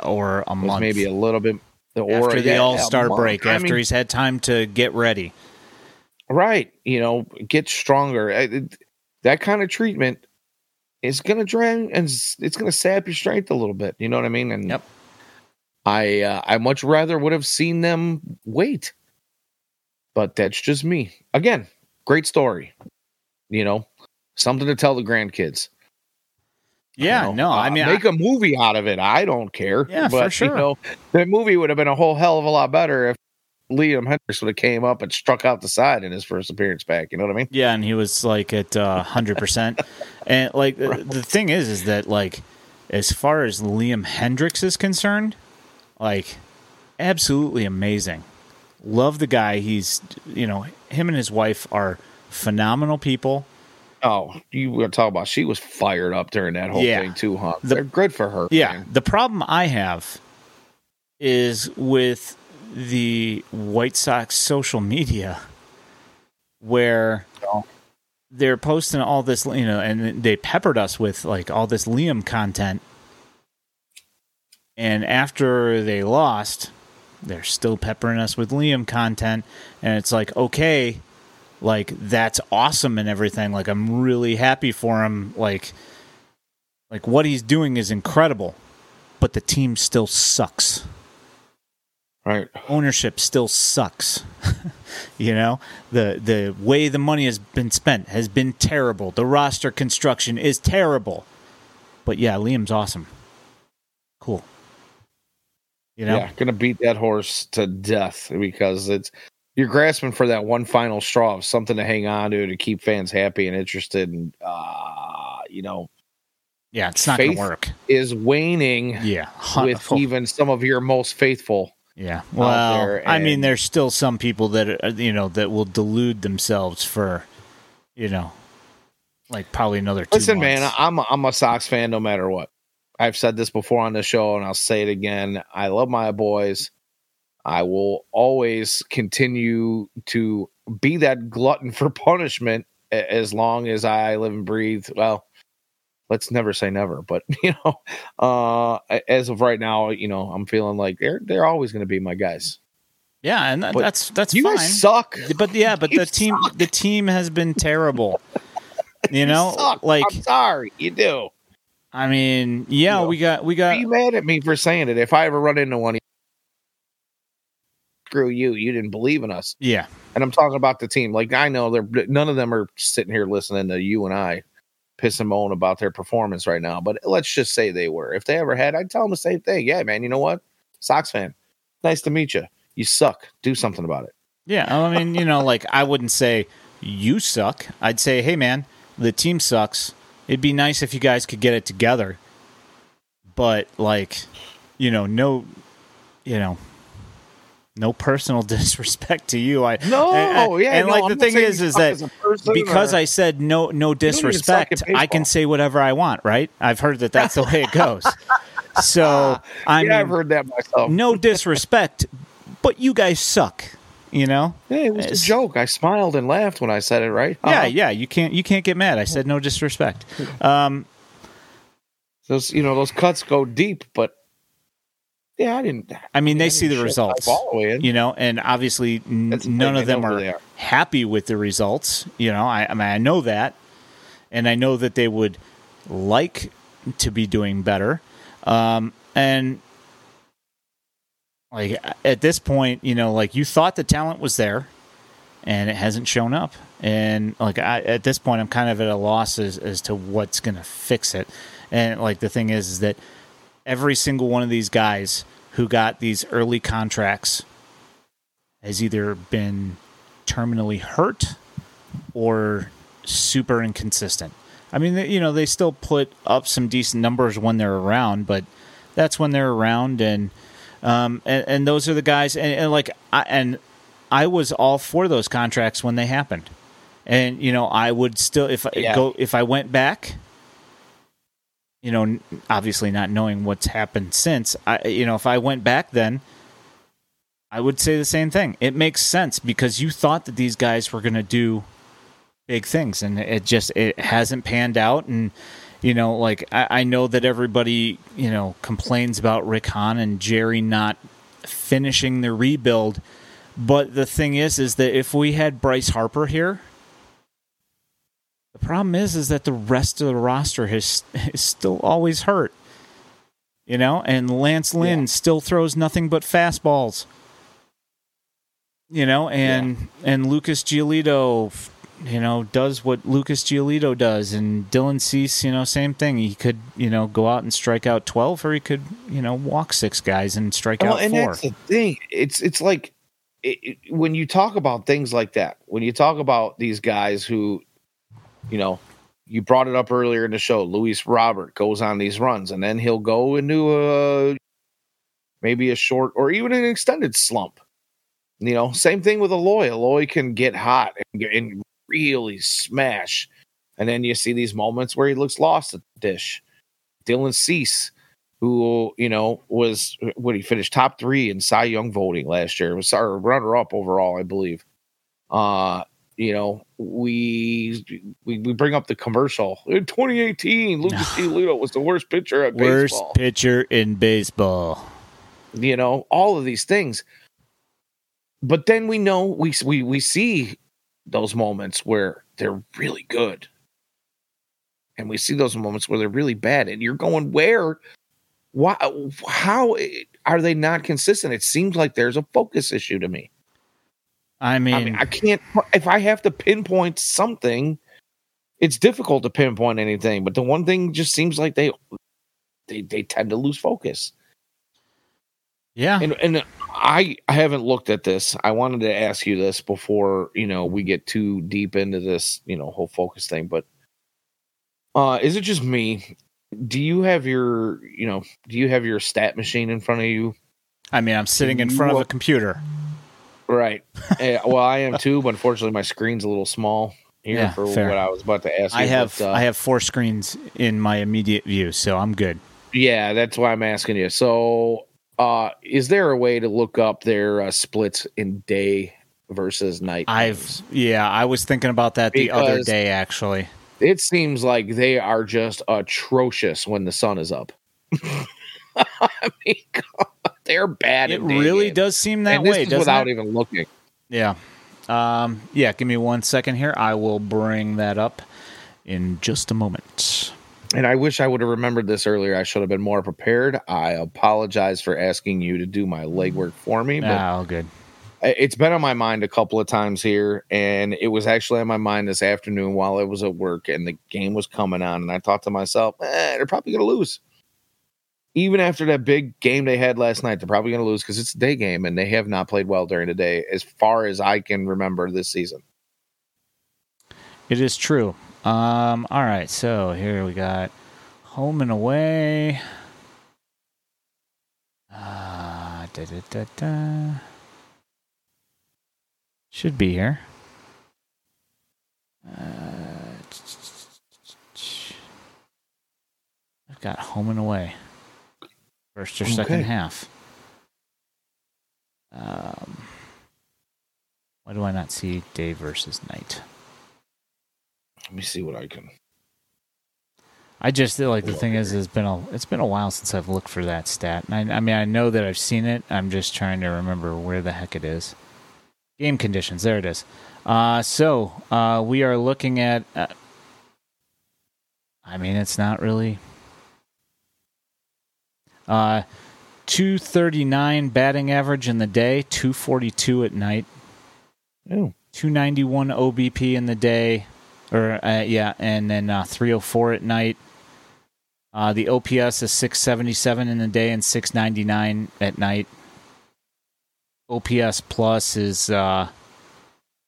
Or a month. maybe a little bit or after the yeah, All Star break, I after mean, he's had time to get ready. right you know get stronger I- it- that kind of treatment is gonna drain and it's gonna sap your strength a little bit you know what i mean and Yep. i uh, i much rather would have seen them wait but that's just me again great story you know something to tell the grandkids Yeah, know, no, I uh, mean, make I, a movie out of it. I don't care. Yeah, for but, sure. You know, that movie would have been a whole hell of a lot better if Liam Hendriks would have came up and struck out the side in his first appearance back. You know what I mean? yeah, and he was like at uh, hundred percent, and like the- the thing is, is that like as far as Liam Hendriks is concerned, like absolutely amazing. Love the guy. He's you know him and his wife are phenomenal people. Oh, you were talking about she was fired up during that whole Yeah. thing too, huh? The- They're good for her. Yeah. man. The problem I have is with the White Sox social media where Oh. they're posting all this, you know, and they peppered us with like all this Liam content. And after they lost, they're still peppering us with Liam content. And it's like, okay, like that's awesome and everything. Like I'm really happy for him. Like, like what he's doing is incredible, but the team still sucks. Right. Ownership still sucks. you know, the the way the money has been spent has been terrible. The roster construction is terrible. But yeah, Liam's awesome. Cool. You know? Yeah. Gonna beat that horse to death because it's you're grasping for that one final straw of something to hang on to to keep fans happy and interested and uh you know Yeah, it's not gonna work. is waning Yeah. With even some of your most faithful. Yeah. Well, there I mean, there's still some people that are, you know that will delude themselves for, you know, like probably another. Two Listen, man. I'm a, I'm a Sox fan no matter what. I've said this before on the show, and I'll say it again. I love my boys. I will always continue to be that glutton for punishment as long as I live and breathe. Well, let's never say never, but you know, uh, as of right now, you know, I'm feeling like they're they're always going to be my guys. Yeah, and that, that's that's you fine. guys suck. But yeah, but You the team suck. the team has been terrible. You You know, suck. like I'm sorry, you do. I mean, yeah, You know, we got we got Be mad at me for saying it. If I ever run into one, screw you. You didn't believe in us. yeah. And I'm talking about the team. Like I know they're none of them are sitting here listening to you and I piss and moan about their performance right now. But let's just say they were. If they ever had, I'd tell them the same thing. Yeah, man. You know what? Sox fan. Nice to meet you. You suck. Do something about it. Yeah, I mean, you know, like I wouldn't say you suck. I'd say, hey, man, the team sucks. It'd be nice if you guys could get it together. But like, you know, no, you know, no personal disrespect to you. I No, and, yeah. and no, like I'm the thing is, is that as a person because or- I said no, no even suck at disrespect, I can say whatever I want, right? I've heard that that's the way it goes. So I yeah, I've heard that myself. no disrespect, but you guys suck. You know? Hey, it was It's- a joke. I smiled and laughed when I said it. Right? Yeah, Uh-huh. yeah. You can't you can't get mad. I said no disrespect. Um, Those, you know, those cuts go deep, but yeah, I didn't. I mean, I they see the results, ball away in. you know, and obviously n- none of them are. happy with the results. You know, I, I mean, I know that, and I know that they would like to be doing better. Um, and like at this point, you know, like you thought the talent was there, and it hasn't shown up. And like I, at this point, I'm kind of at a loss as, as to what's going to fix it. And like the thing is, is that every single one of these guys who got these early contracts has either been terminally hurt or super inconsistent. I mean, you know, they still put up some decent numbers when they're around, but that's when they're around, and um, and, and those are the guys, and, and like, I, and I was all for those contracts when they happened, and you know, I would still if I Yeah. go if I went back, you know, obviously not knowing what's happened since, I you know, if I went back then. I would say the same thing. It makes sense because you thought that these guys were going to do big things, and it just it hasn't panned out. And you know, like I, I know that everybody you know complains about Rick Hahn and Jerry not finishing the rebuild, but the thing is, is that if we had Bryce Harper here, the problem is, is that the rest of the roster has is still always hurt. You know, and Lance Lynn Yeah. still throws nothing but fastballs you know, and and Lucas Giolito, you know, does what Lucas Giolito does, and Dylan Cease, you know, same thing. He could, you know, go out and strike out twelve, or he could, you know, walk six guys and strike Well, out and four. that's the thing. It's it's like it, it- when you talk about things like that. When you talk about these guys who, you know, you brought it up earlier in the show. Luis Robert goes on these runs, and then he'll go into a maybe a short or even an extended slump. You know, same thing with Eloy. Eloy can get hot and, and really smash, and then you see these moments where he looks lost at the dish. Dylan Cease, who you know was what he finished top three in Cy Young voting last year. Was our runner up overall, I believe. Uh, you know, we we, we bring up the commercial in 2018. Lucas Giolito was the worst pitcher at baseball. Worst baseball. pitcher in baseball. You know, all of these things. But then we know we we we see those moments where they're really good. And we see those moments where they're really bad. And you're going, where? Why? How eh, are they not consistent? It seems like there's a focus issue to me. I mean, I mean, I can't. If I have to pinpoint something, it's difficult to pinpoint anything. But the one thing just seems like they they they tend to lose focus. yeah, And and I I haven't looked at this. I wanted to ask you this before you know we get too deep into this you know whole focus thing. But uh, is it just me? Do you have your you know do you have your stat machine in front of you? I mean, I'm sitting in you front of a computer. Right. Eh, well, I am too, but unfortunately, my screen's a little small here Yeah, for fair. what I was about to ask you. I have but, uh, I have four screens in my immediate view, so I'm good. Yeah, that's why I'm asking you. So, uh, is there a way to look up their uh, splits in day versus night? I've yeah, I was thinking about that the other day actually. It seems like they are just atrocious when the sun is up. I mean, God, they're bad. It really does seem that and this way, without it? even looking. Yeah. Um, yeah, give me one second here. I will bring that up in just a moment. And I wish I would have remembered this earlier. I should have been more prepared. I apologize for asking you to do my legwork for me, but Ah, all good. it's been on my mind a couple of times here, and it was actually on my mind this afternoon while I was at work, and the game was coming on, and I thought to myself, eh, they're probably going to lose. Even after that big game they had last night, they're probably going to lose because it's a day game, and they have not played well during the day, as far as I can remember this season. It is true. Um, all right, so here we got home and away. Uh, da, da, da, da. Should be here. Uh, I've got home and away. First or second half. Um, why do I not see day versus night? Let me see what I can. I just feel like the thing is, it's been a it's been a while since I've looked for that stat. I, I mean, I know that I've seen it. I'm just trying to remember where the heck it is. Game conditions. There it is. Uh, so uh, we are looking at. Uh, I mean, it's not really. Uh, two thirty nine batting average in the day, two forty two at night. Oh, 291 OBP in the day, or uh, yeah, and then uh, 304 at night. Uh, the OPS is 677 in the day and 699 at night. OPS plus is uh,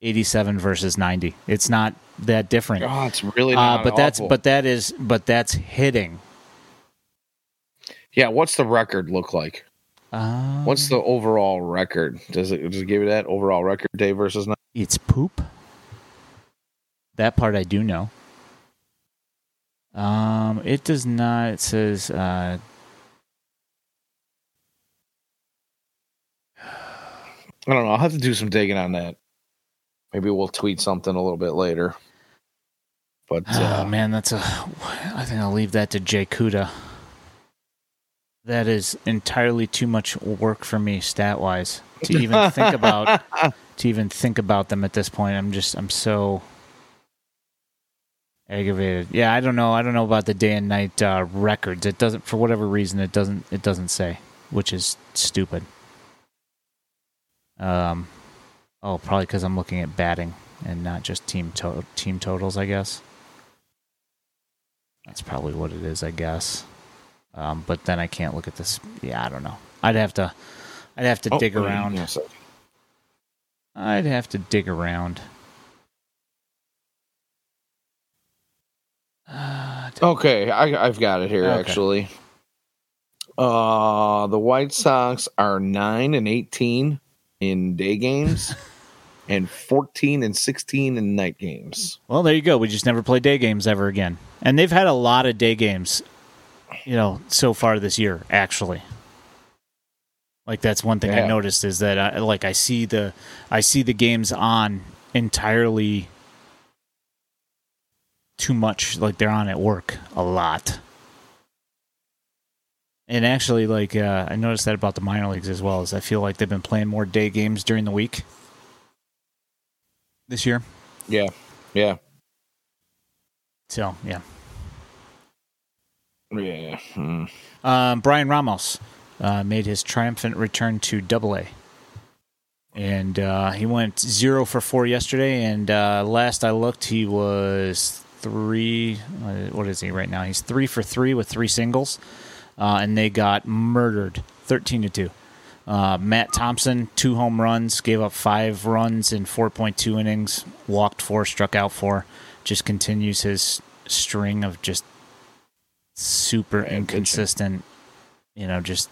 87 versus 90. It's not that different. God, it's really Uh, but that's awful. but that is but that's hitting. yeah. What's the record look like? Uh, What's the overall record? Does it does it give you that overall record day versus night? It's poop. That part I do know. Um, it does not. It says uh, I don't know. I'll have to do some digging on that. Maybe we'll tweet something a little bit later. But oh uh, man, that's a. I think I'll leave that to Jay Kuda. That is entirely too much work for me, stat wise, to even think about. To even think about them at this point, I'm just. I'm so aggravated. Yeah, I don't know. I don't know about the day and night uh, records. It doesn't, for whatever reason, it doesn't. It doesn't say, which is stupid. Um, oh, probably because I'm looking at batting and not just team to- team totals. I guess that's probably what it is. I guess. Um, but then I can't look at this. Yeah, I don't know. I'd have to. I'd have to oh, dig around. yeah, I'd have to dig around. Uh, Okay, I, I've got it here Okay. actually. Uh, the White Sox are nine and eighteen in day games, and fourteen and sixteen in night games. well, there you go. We just never play day games ever again. And they've had a lot of day games, you know, so far this year. Actually, like that's one thing I noticed is that I, like I see the I see the games on entirely too much. Like they're on at work a lot. And actually, like uh, I noticed that about the minor leagues as well. Is I feel like they've been playing more day games during the week this year. Yeah, yeah, So yeah, yeah. Hmm. um, Bryan Ramos uh, made his triumphant return to Double A, and uh, he went zero for four yesterday. And uh, last I looked, he was three. uh, What is he right now? He's three for three with three singles, uh, and they got murdered, thirteen to two. Uh, Matt Thompson, two home runs, gave up five runs in 4.2 innings, walked four, struck out four. Just continues his string of just super inconsistent, you know, just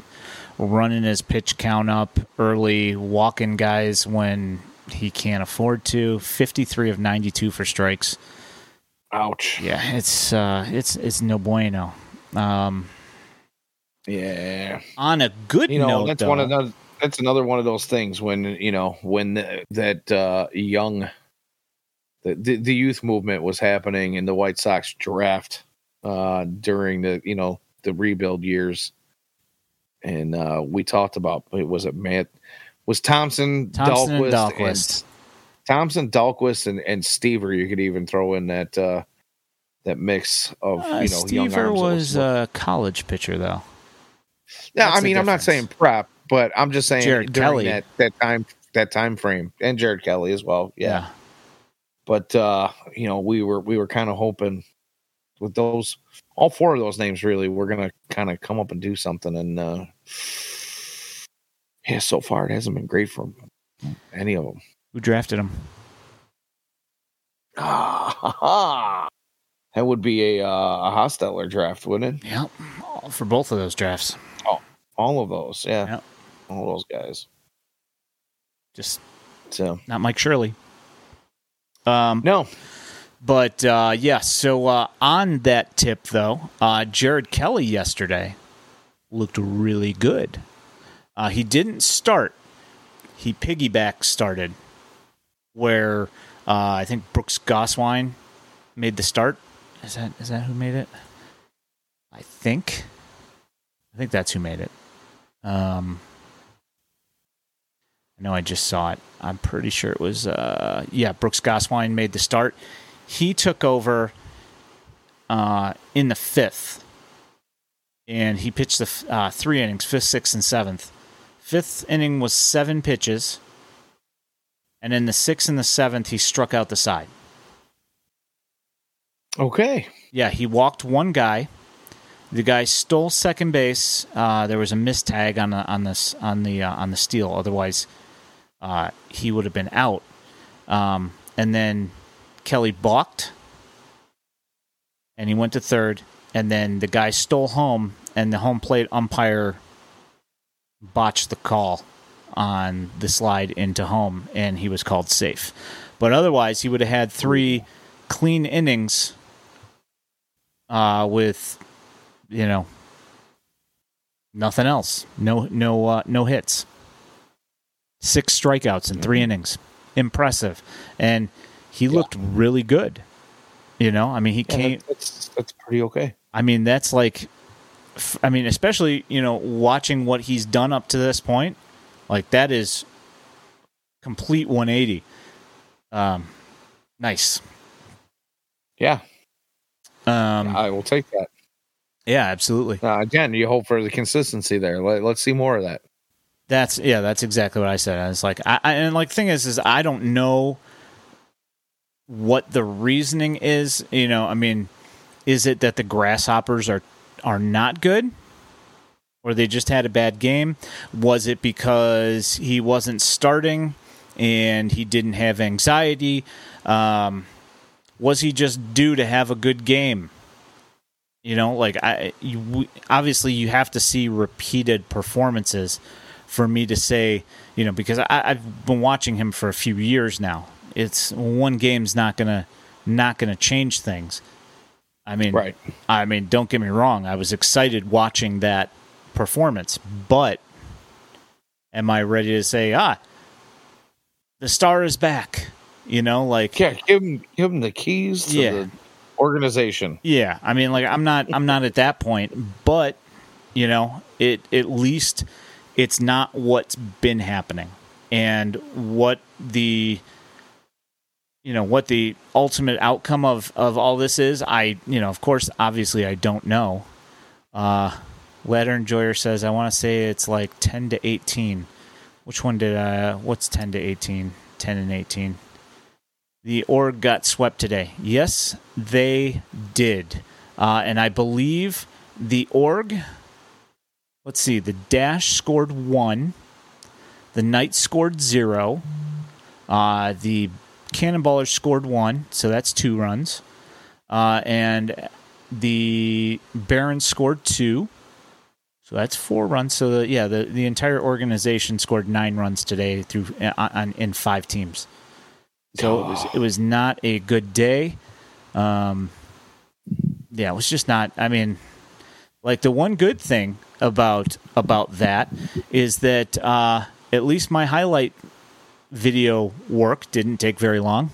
running his pitch count up early, walking guys when he can't afford to. 53 of 92 for strikes. Ouch. Yeah, it's uh, it's it's no bueno. Um, Yeah. On a good You know, note, that's though, one of those. That's another one of those things when you know when the, that uh, young, the, the the youth movement was happening in the White Sox draft uh, during the you know the rebuild years, and uh, we talked about it was it Matt was Thompson, Thompson and Dalquist, Dalquist. Thompson, Dalquist, and and Stiever. You could even throw in that uh, that mix of Uh, you know young Stiever arms was a college pitcher, though. Yeah, That's I mean, I'm not saying prep, but I'm just saying Jared during Kelly. that that time that time frame, and Jared Kelley as well. Yeah, but uh, you know, we were we were kind of hoping with those all four of those names really we're gonna kind of come up and do something, and uh, yeah, so far it hasn't been great for any of them. Who drafted him? Ah, that would be a uh, a Hostetler draft, wouldn't it? Yeah, for both of those drafts. Oh, All of those, yeah, Yep. all those guys. Just So not Mike Shirley. Um, no, But uh, yeah, so uh, on that tip though, uh, Jared Kelley yesterday looked really good. Uh, he didn't start; he piggyback started, where uh, I think Brooks Gosswein made the start. Is that is that who made it? I think. I think that's who made it. Um, I know I just saw it. I'm pretty sure it was uh yeah, Brooks Gosswein made the start. He took over uh in the 5th. And he pitched the f- uh, three innings, fifth, sixth, and seventh. Fifth inning was seven pitches, and in the sixth and the seventh, he struck out the side. okay, Yeah, he walked one guy. The guy stole second base. Uh, there was a missed tag on the on this on the uh, on the steal. Otherwise, uh, he would have been out. Um, and then Kelley balked, and he went to third. And then the guy stole home, and the home plate umpire botched the call on the slide into home, and he was called safe. But otherwise, he would have had three clean innings uh, with you know nothing else. No no uh, no hits. Six strikeouts in three innings. Impressive. And he looked really good. You know, I mean he Yeah, came that's that's pretty okay. I mean that's like I mean especially, you know, watching what he's done up to this point, like that is complete 180. Um nice. Yeah, Um I will take that. yeah, absolutely. Uh, again, you hope for the consistency there. Let, let's see more of that. That's yeah, that's exactly what I said. I was like, I, I and like thing is, is I don't know what the reasoning is. You know, I mean, is it that the grasshoppers are are not good, or they just had a bad game? Was it because he wasn't starting and he didn't have anxiety? Um, was he just due to have a good game? You know, like I, you, obviously you have to see repeated performances for me to say, you know, because I, I've been watching him for a few years now. It's one game's not gonna not gonna change things. I mean, Right. I mean, don't get me wrong. I was excited watching that performance, but am I ready to say, ah, the star is back? You know, like Yeah, give him give him the keys to Yeah. the organization. Yeah, I mean, like I'm not, I'm not at that point, but you know, it at least it's not what's been happening, and what the, you know, what the ultimate outcome of of all this is. I, you know, of course, obviously, I don't know. Uh, Ladder Enjoyer says I want to say it's like ten to eighteen. Which one did I? What's ten to eighteen? Ten and eighteen. The org got swept today. Yes, they did. Uh, and I believe the org, let's see, the dash scored one, the knight scored zero, uh, the cannonballers scored one, so that's two runs, uh, and the baron scored two. So that's four runs. So the, yeah, the, the entire organization scored nine runs today through uh, on, in five teams. So it was it was not a good day. Um, yeah, it was just not. I mean, like the one good thing about about that is that uh, at least my highlight video work didn't take very long.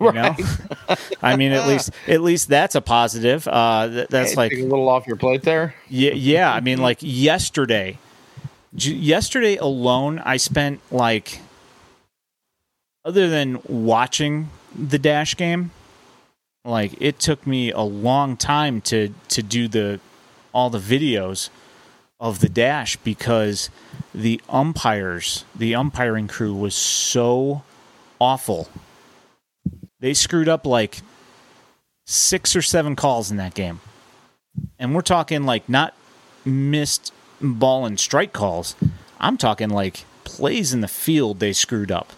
You know, I mean, at least at least that's a positive. Uh, th- that's Hey, like a little off your plate there. yeah, yeah. I mean, like yesterday, j- yesterday alone, I spent like, other than watching the dash game, like it took me a long time to to do the all the videos of the dash because the umpires, the umpiring crew was so awful. They screwed up like six or seven calls in that game and we're talking like not missed ball and strike calls. I'm talking like plays in the field they screwed up.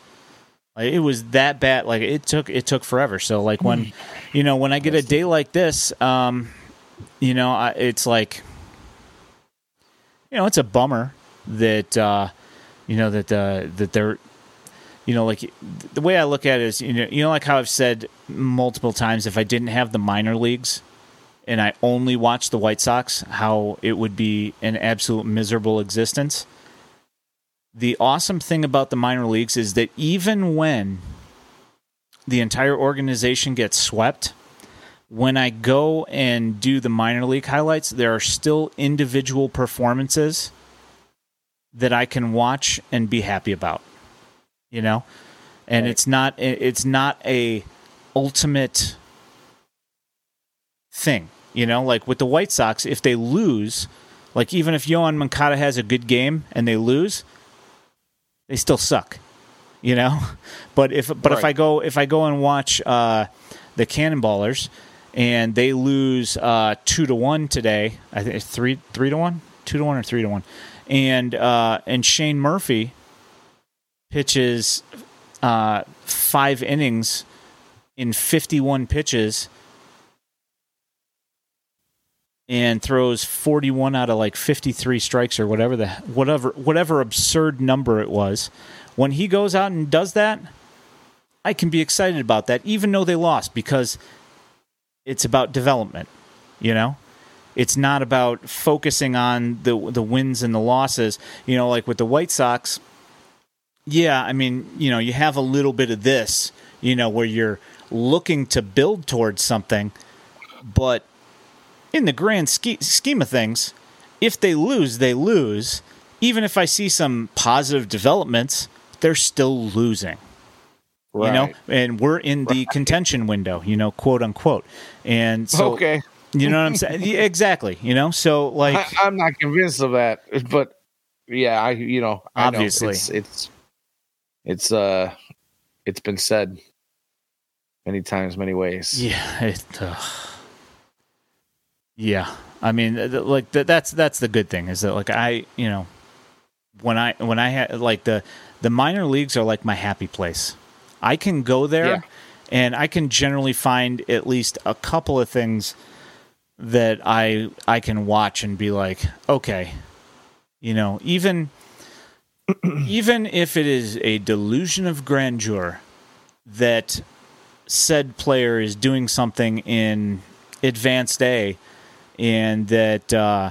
Like it was that bad. Like it took it took forever. So like when you know when I get a day like this, um, you know I, it's like you know it's a bummer that uh, you know that uh, that they're you know like the way I look at it is you know you know like how I've said multiple times if I didn't have the minor leagues and I only watched the White Sox, how it would be an absolute miserable existence. The awesome thing about the minor leagues is that even when the entire organization gets swept, when I go and do the minor league highlights, there are still individual performances that I can watch and be happy about. You know? And Right. it's not it's not a ultimate thing. You know, like with the White Sox, if they lose, like even if Yoan Moncada has a good game and they lose, they still suck. You know, but if but if I go if I go and watch uh, the Cannonballers and they lose uh, two to one today, I think it's three three to one, two to one or three to one, and uh, and Shane Murphy pitches uh, five innings in fifty one pitches and throws 41 out of like 53 strikes or whatever the whatever whatever absurd number it was. When he goes out and does that i can be excited about that even though they lost because it's about development you know? It's not about focusing on the the wins and the losses. You know like with the white sox yeah i mean you know you have a little bit of this you know where you're looking to build towards something but in the grand ske- scheme of things, if they lose, they lose. Even if I see some positive developments, they're still losing. Right. You know, and we're in the contention window, you know, quote unquote. And so, okay. you know what I'm saying? Yeah, exactly. You know, so like, I, I'm not convinced of that, but yeah, I you know I know Obviously. it's, it's it's uh it's been said many times, many ways. Yeah, it, uh, yeah. I mean, like th- that's that's the good thing is that like I, you know, when I when I had like the the minor leagues are like my happy place. I can go there, Yeah. and I can generally find at least a couple of things that I I can watch and be like, okay, you know, even even if it is a delusion of grandeur that said player is doing something in advanced A and that uh,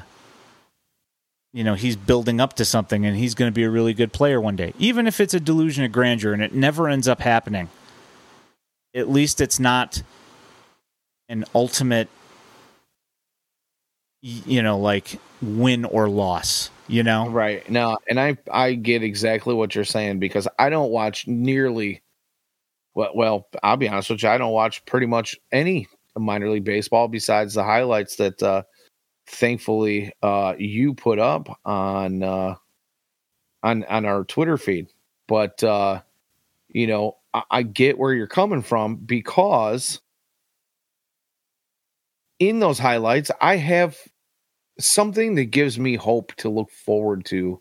you know he's building up to something and he's going to be a really good player one day even if it's a delusion of grandeur and it never ends up happening at least it's not an ultimate you know like win or loss you know Right. Now, and I I get exactly what you're saying because I don't watch nearly well, well, I'll be honest with you, I don't watch pretty much any minor league baseball besides the highlights that uh thankfully uh you put up on uh on on our Twitter feed. But uh you know, I, I get where you're coming from because in those highlights I have something that gives me hope to look forward to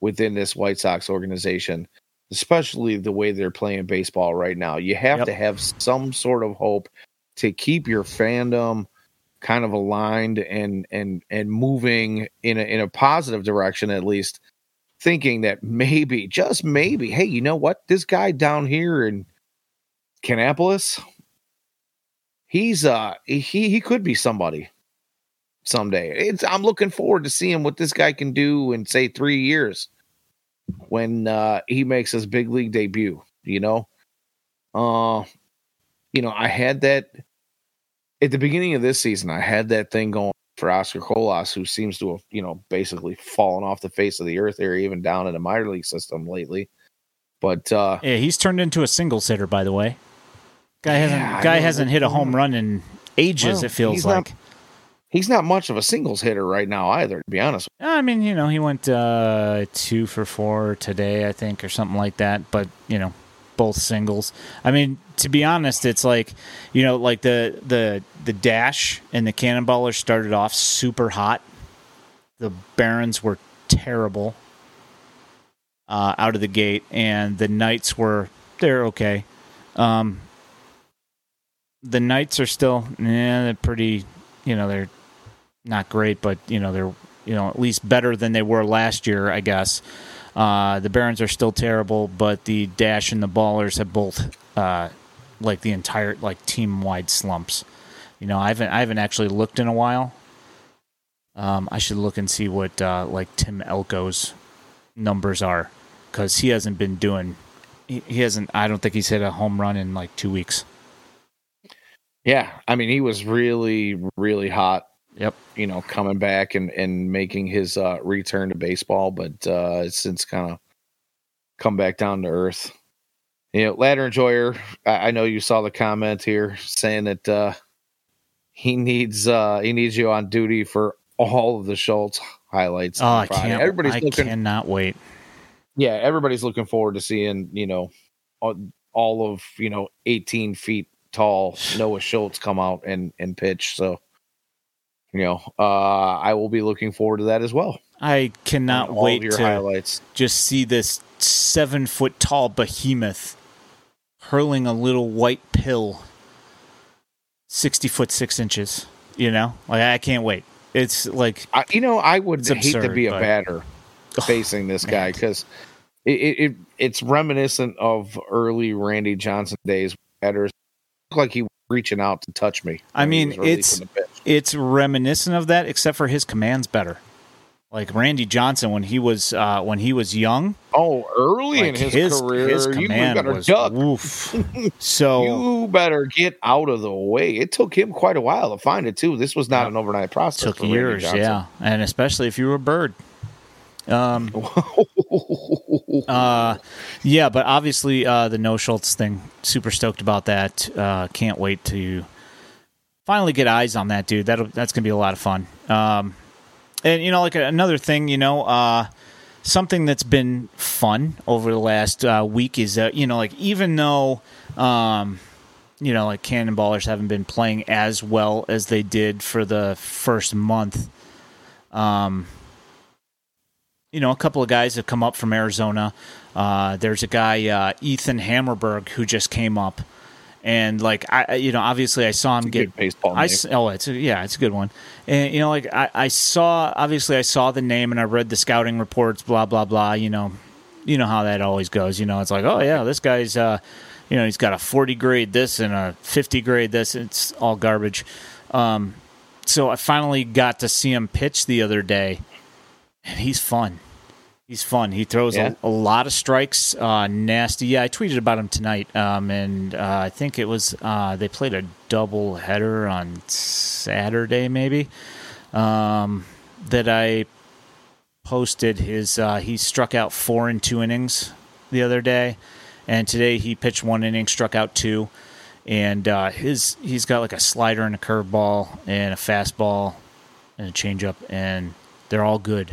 within this White Sox organization, especially the way they're playing baseball right now. You have Yep. to have some sort of hope to keep your fandom kind of aligned and and and moving in a in a positive direction at least thinking that maybe just maybe hey you know what this guy down here in Kannapolis he's uh he he could be somebody someday. It's I'm looking forward to seeing what this guy can do in say three years when uh, he makes his big league debut. You know, uh, you know, I had that at the beginning of this season. I had that thing going for Oscar Colas, who seems to have you know basically fallen off the face of the earth there, even down in the minor league system lately. But uh, yeah, he's turned into a single sitter, by the way. Guy hasn't Yeah, guy hasn't hit a home run in ages. Well, it feels he's not- like. He's not much of a singles hitter right now either. To be honest, I mean, you know, he went uh, two for four today, I think, or something like that. But you know, both singles. I mean, to be honest, it's like you know, like the the the dash and the cannonballer started off super hot. The Barons were terrible uh, out of the gate, and the Knights were they're okay. Um, the Knights are still, yeah, they're pretty. You know, they're not great, but you know they're you know at least better than they were last year, I guess. Uh, the Barons are still terrible, but the Dash and the Ballers have both uh, like the entire like team wide slumps. You know, I haven't I haven't actually looked in a while. Um, I should look and see what uh, like Tim Elko's numbers are because he hasn't been doing. He, he hasn't. I don't think he's hit a home run in like two weeks. yeah, I mean, he was really, really hot Yep. you know, coming back and, and making his uh, return to baseball, but uh, it's since kind of come back down to earth. You know, Ladder Enjoyer, I, I know you saw the comment here saying that uh, he needs uh, he needs you on duty for all of the Schultz highlights. Oh, I can't. Everybody's I looking, cannot wait. yeah, everybody's looking forward to seeing you know all, all of you know eighteen feet tall Noah Schultz come out and and pitch. So you know, uh, I will be looking forward to that as well. I cannot wait to highlights. just see this seven foot tall behemoth hurling a little white pill 60 foot six inches you know like i can't wait it's like I, you know, I would hate to be a but- batter facing this guy because it, it, it it's reminiscent of early Randy Johnson days. Batters look like he was reaching out to touch me. I mean, it's-. It's reminiscent of that except for his commands better like randy johnson when he was uh when he was young oh early in like his, career. his you command better was duck. woof. so You better get out of the way. It took him quite a while to find it too. This was not an overnight process. took years yeah and especially if you were a bird um Uh, yeah, but obviously uh, the Noah Schultz thing. Super stoked about that. Uh, can't wait to finally get eyes on that dude. That that's gonna be a lot of fun. Um, and you know, like another thing, you know, uh, something that's been fun over the last uh, week is that you know, like even though. Um, you know, like Cannonballers haven't been playing as well as they did for the first month. Um, you know, a couple of guys have come up from Arizona. Uh, there's a guy, uh, Ethan Hammerberg, who just came up, and like I, you know, obviously I saw him It's a get. good baseball I name. oh, it's a, yeah, it's a good one. And you know, like I, I saw, obviously I saw the name and I read the scouting reports, blah blah blah. You know, you know how that always goes. You know, it's like, oh yeah, this guy's, uh, you know, he's got a 40 grade this and a 50 grade this. It's all garbage. Um, so I finally got to see him pitch the other day, and he's fun. He's fun. He throws Yeah. a, a lot of strikes. Uh, nasty. Yeah, I tweeted about him tonight, um, and uh, I think it was uh, they played a double header on Saturday, maybe. Um, that I posted his. Uh, he struck out four in two innings the other day, and today he pitched one inning, struck out two, and uh, his he's got like a slider and a curveball and a fastball and a changeup, and they're all good.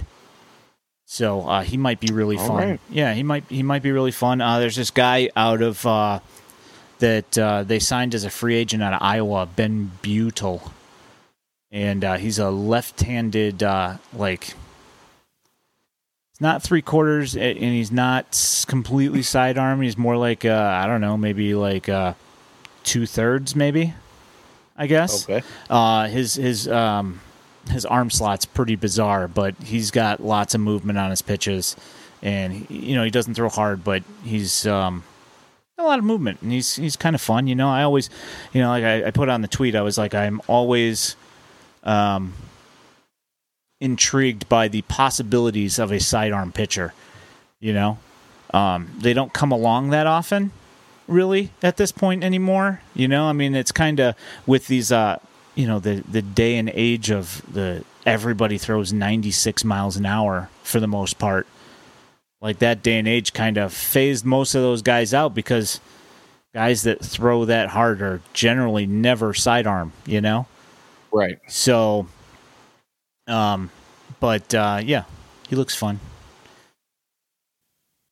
So uh, he might be really All fun. right. Yeah, he might he might be really fun. Uh, there's this guy out of uh, that uh, they signed as a free agent out of Iowa, Ben Butel, and uh, he's a left-handed uh, like. Not three quarters, and he's not completely sidearm. He's more like uh, I don't know, maybe like uh, two thirds, maybe. I guess. Okay. Uh, his his um, his arm slot's pretty bizarre, but he's got lots of movement on his pitches, and you know he doesn't throw hard, but he's um, a lot of movement, and he's he's kind of fun. You know, I always, you know, like I, I put on the tweet, I was like, I'm always, um, intrigued by the possibilities of a sidearm pitcher. You know, um, they don't come along that often, really, at this point anymore. You know, I mean, it's kind of with these, uh, you know, the the day and age of the everybody throws 96 miles an hour for the most part. Like that day and age kind of phased most of those guys out because guys that throw that hard are generally never sidearm, you know? Right. So, um, but uh, yeah, he looks fun.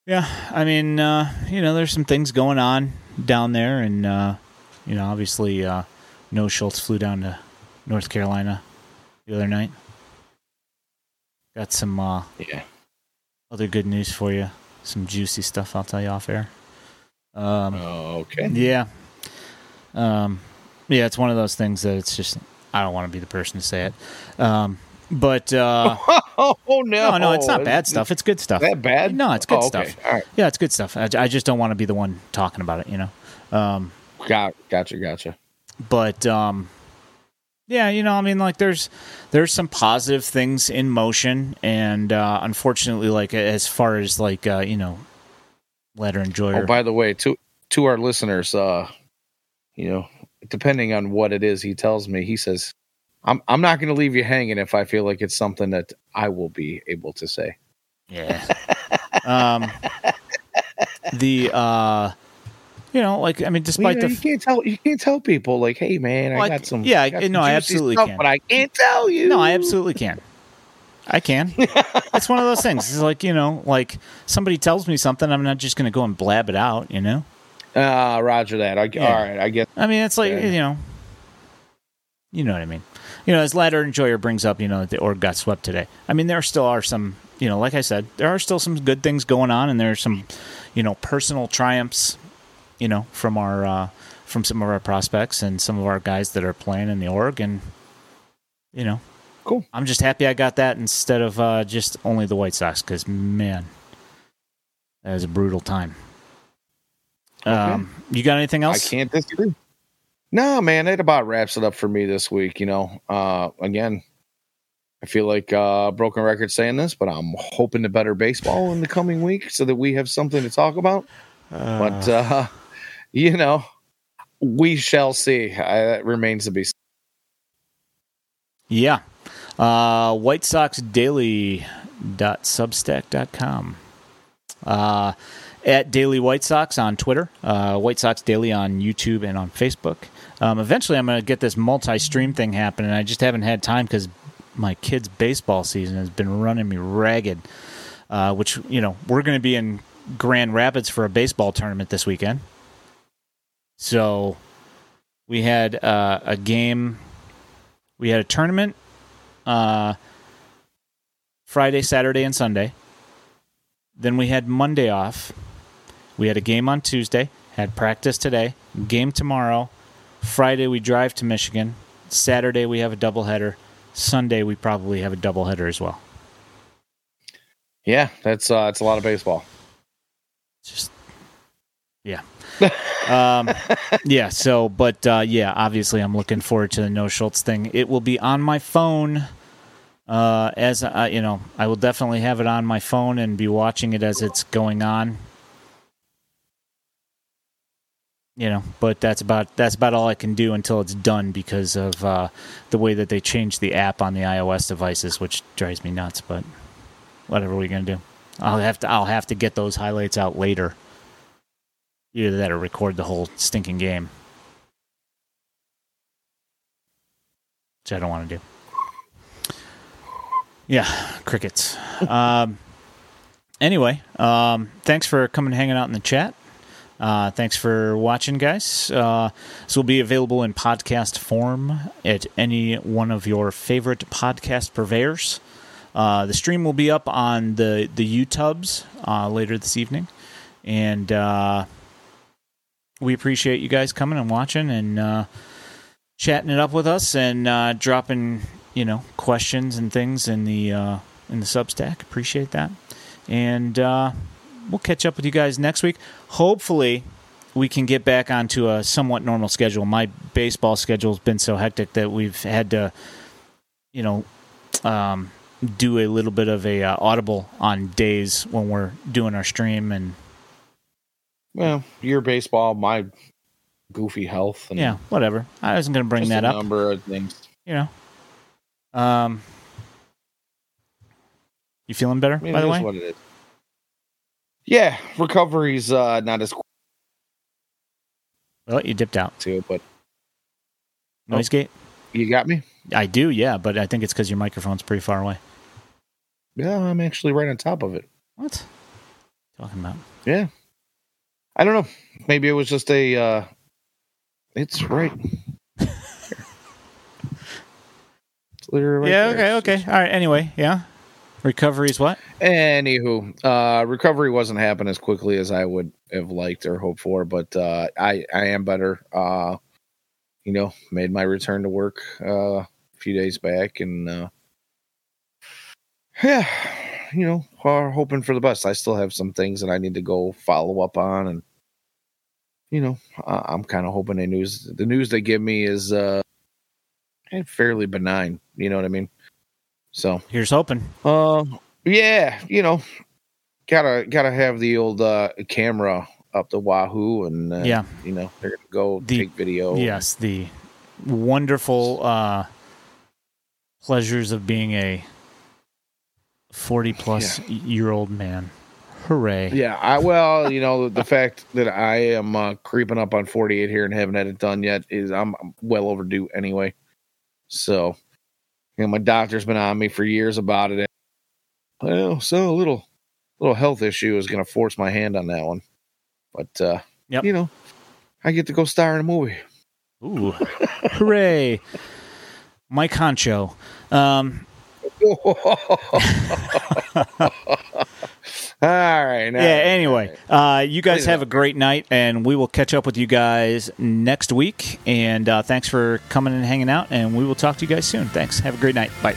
Yeah, I mean, uh, you know, there's some things going on down there, and uh, you know, obviously, uh, Noah Schultz flew down to North Carolina the other night. Got some uh, Yeah. other good news for you. Some juicy stuff I'll tell you off air. Um, Okay. yeah. Um, yeah, it's one of those things that it's just I don't want to be the person to say it. Um, but uh, oh no. no, no, it's not bad stuff. It's good stuff. That bad? No, it's good Oh, okay. stuff. All right. Yeah, it's good stuff. I, I just don't want to be the one talking about it, you know. Um, Got gotcha, gotcha. But um, yeah, you know, I mean, like there's there's some positive things in motion, and uh, unfortunately, like as far as like uh, you know, letter enjoyer. Oh, by the way, to to our listeners, uh, you know, depending on what it is he tells me, he says, I'm I'm not gonna leave you hanging if I feel like it's something that I will be able to say. Yeah. um, the uh, you know, like I mean, Well, despite you, know, the you can't tell you can't tell people like, hey man, Well, I got some yeah, I- got no, I absolutely stuff, can. but I can't tell you. no, I absolutely can. I can. it's one of those things. It's like you know, like somebody tells me something, I'm not just going to go and blab it out. You know. Ah, Roger that. I, Yeah. All right, I get. I mean, it's like Yeah. you know, you know what I mean. You know, as Ladder Enjoyer brings up, you know, that the org got swept today. I mean, there still are some, you know, like I said, there are still some good things going on, and there's some, you know, personal triumphs, you know, from our uh, from some of our prospects and some of our guys that are playing in the org, and you know, Cool. I'm just happy I got that instead of uh, just only the White Sox, because man, that was a brutal time. Um, you got anything else? I can't disagree. No, man, it about wraps it up for me this week. You know, uh, again, I feel like uh, broken record saying this, but I'm hoping to better baseball in the coming week so that we have something to talk about. but uh, you know, we shall see. I, that remains to be. seen. Yeah. Uh, White Sox Daily.substack.com. Uh, at Daily White Sox on Twitter, uh, White Sox Daily on YouTube and on Facebook. Um, eventually, I'm going to get this multi stream thing happening. I just haven't had time because my kids' baseball season has been running me ragged. Uh, which, you know, we're going to be in Grand Rapids for a baseball tournament this weekend. So we had uh, a game we had a tournament uh, Friday, Saturday, and Sunday. Then we had Monday off. We had a game on Tuesday, had practice today, game tomorrow. Friday, we drive to Michigan. Saturday, we have a doubleheader. Sunday, we probably have a doubleheader as well. Yeah, that's uh, it's a lot of baseball. Just, yeah. Um, yeah, so, but uh, yeah, obviously, I'm looking forward to the Noah Schultz thing. It will be on my phone. Uh, as I, you know, I will definitely have it on my phone and be watching it as it's going on. You know, but that's about that's about all I can do until it's done because of uh, the way that they changed the app on the iOS devices, which drives me nuts. But whatever we're gonna do? I'll have to I'll have to get those highlights out later. Either that or record the whole stinking game. Which I don't want to do. Yeah, crickets. um, anyway, um, thanks for coming hanging out in the chat. Uh, thanks for watching, guys. Uh, this will be available in podcast form at any one of your favorite podcast purveyors. Uh, the stream will be up on the the YouTubes uh, later this evening, and uh, we appreciate you guys coming and watching and uh, chatting it up with us and uh, dropping you know questions and things in the uh, in the Substack. Appreciate that, and uh, we'll catch up with you guys next week. Hopefully, we can get back onto a somewhat normal schedule. My baseball schedule's been so hectic that we've had to, you know, um, do a little bit of a uh, audible on days when we're doing our stream and Well, your baseball, my goofy health, and yeah, whatever. I wasn't going to bring that a up. number of things. You know. Um. You feeling better, I mean, by the way? what it is. Yeah, recovery's uh, not as quick Well, you dipped out. too, but Noise gate. you got me. I do, yeah, but I think it's because your microphone's pretty far away. Yeah, I'm actually right on top of it. What? Talking about? Yeah, I don't know. Maybe it was just a. Uh, it's right. it's literally right yeah. there. Okay. Okay. All right. Anyway, yeah. Recovery is what? Anywho, uh, recovery wasn't happening as quickly as I would have liked or hoped for, but uh, I I am better. Uh, you know, made my return to work uh, a few days back, and uh, yeah, you know, are hoping for the best. I still have some things that I need to go follow up on, and you know, uh, I'm kind of hoping the news the news they give me is uh, fairly benign. You know what I mean? So. Here's hoping. Uh, yeah, you know, gotta gotta have the old uh, camera up the wahoo, and uh, Yeah. you know they're gonna go The- take video. Yes, the wonderful uh, pleasures of being a forty-plus year old man. Hooray! yeah. I well, you know, the fact that I am uh, creeping up on 48 here and haven't had it done yet is I'm, well overdue anyway. So, you know, my doctor's been on me for years about it. Well, so a little little health issue is gonna force my hand on that one, but uh, Yep. you know, I get to go star in a movie. Ooh, hooray! Mike Concho. Um, All right. now- yeah. Anyway, uh, you guys have a great night, and we will catch up with you guys next week. And uh, thanks for coming and hanging out. And we will talk to you guys soon. Thanks. Have a great night. Bye.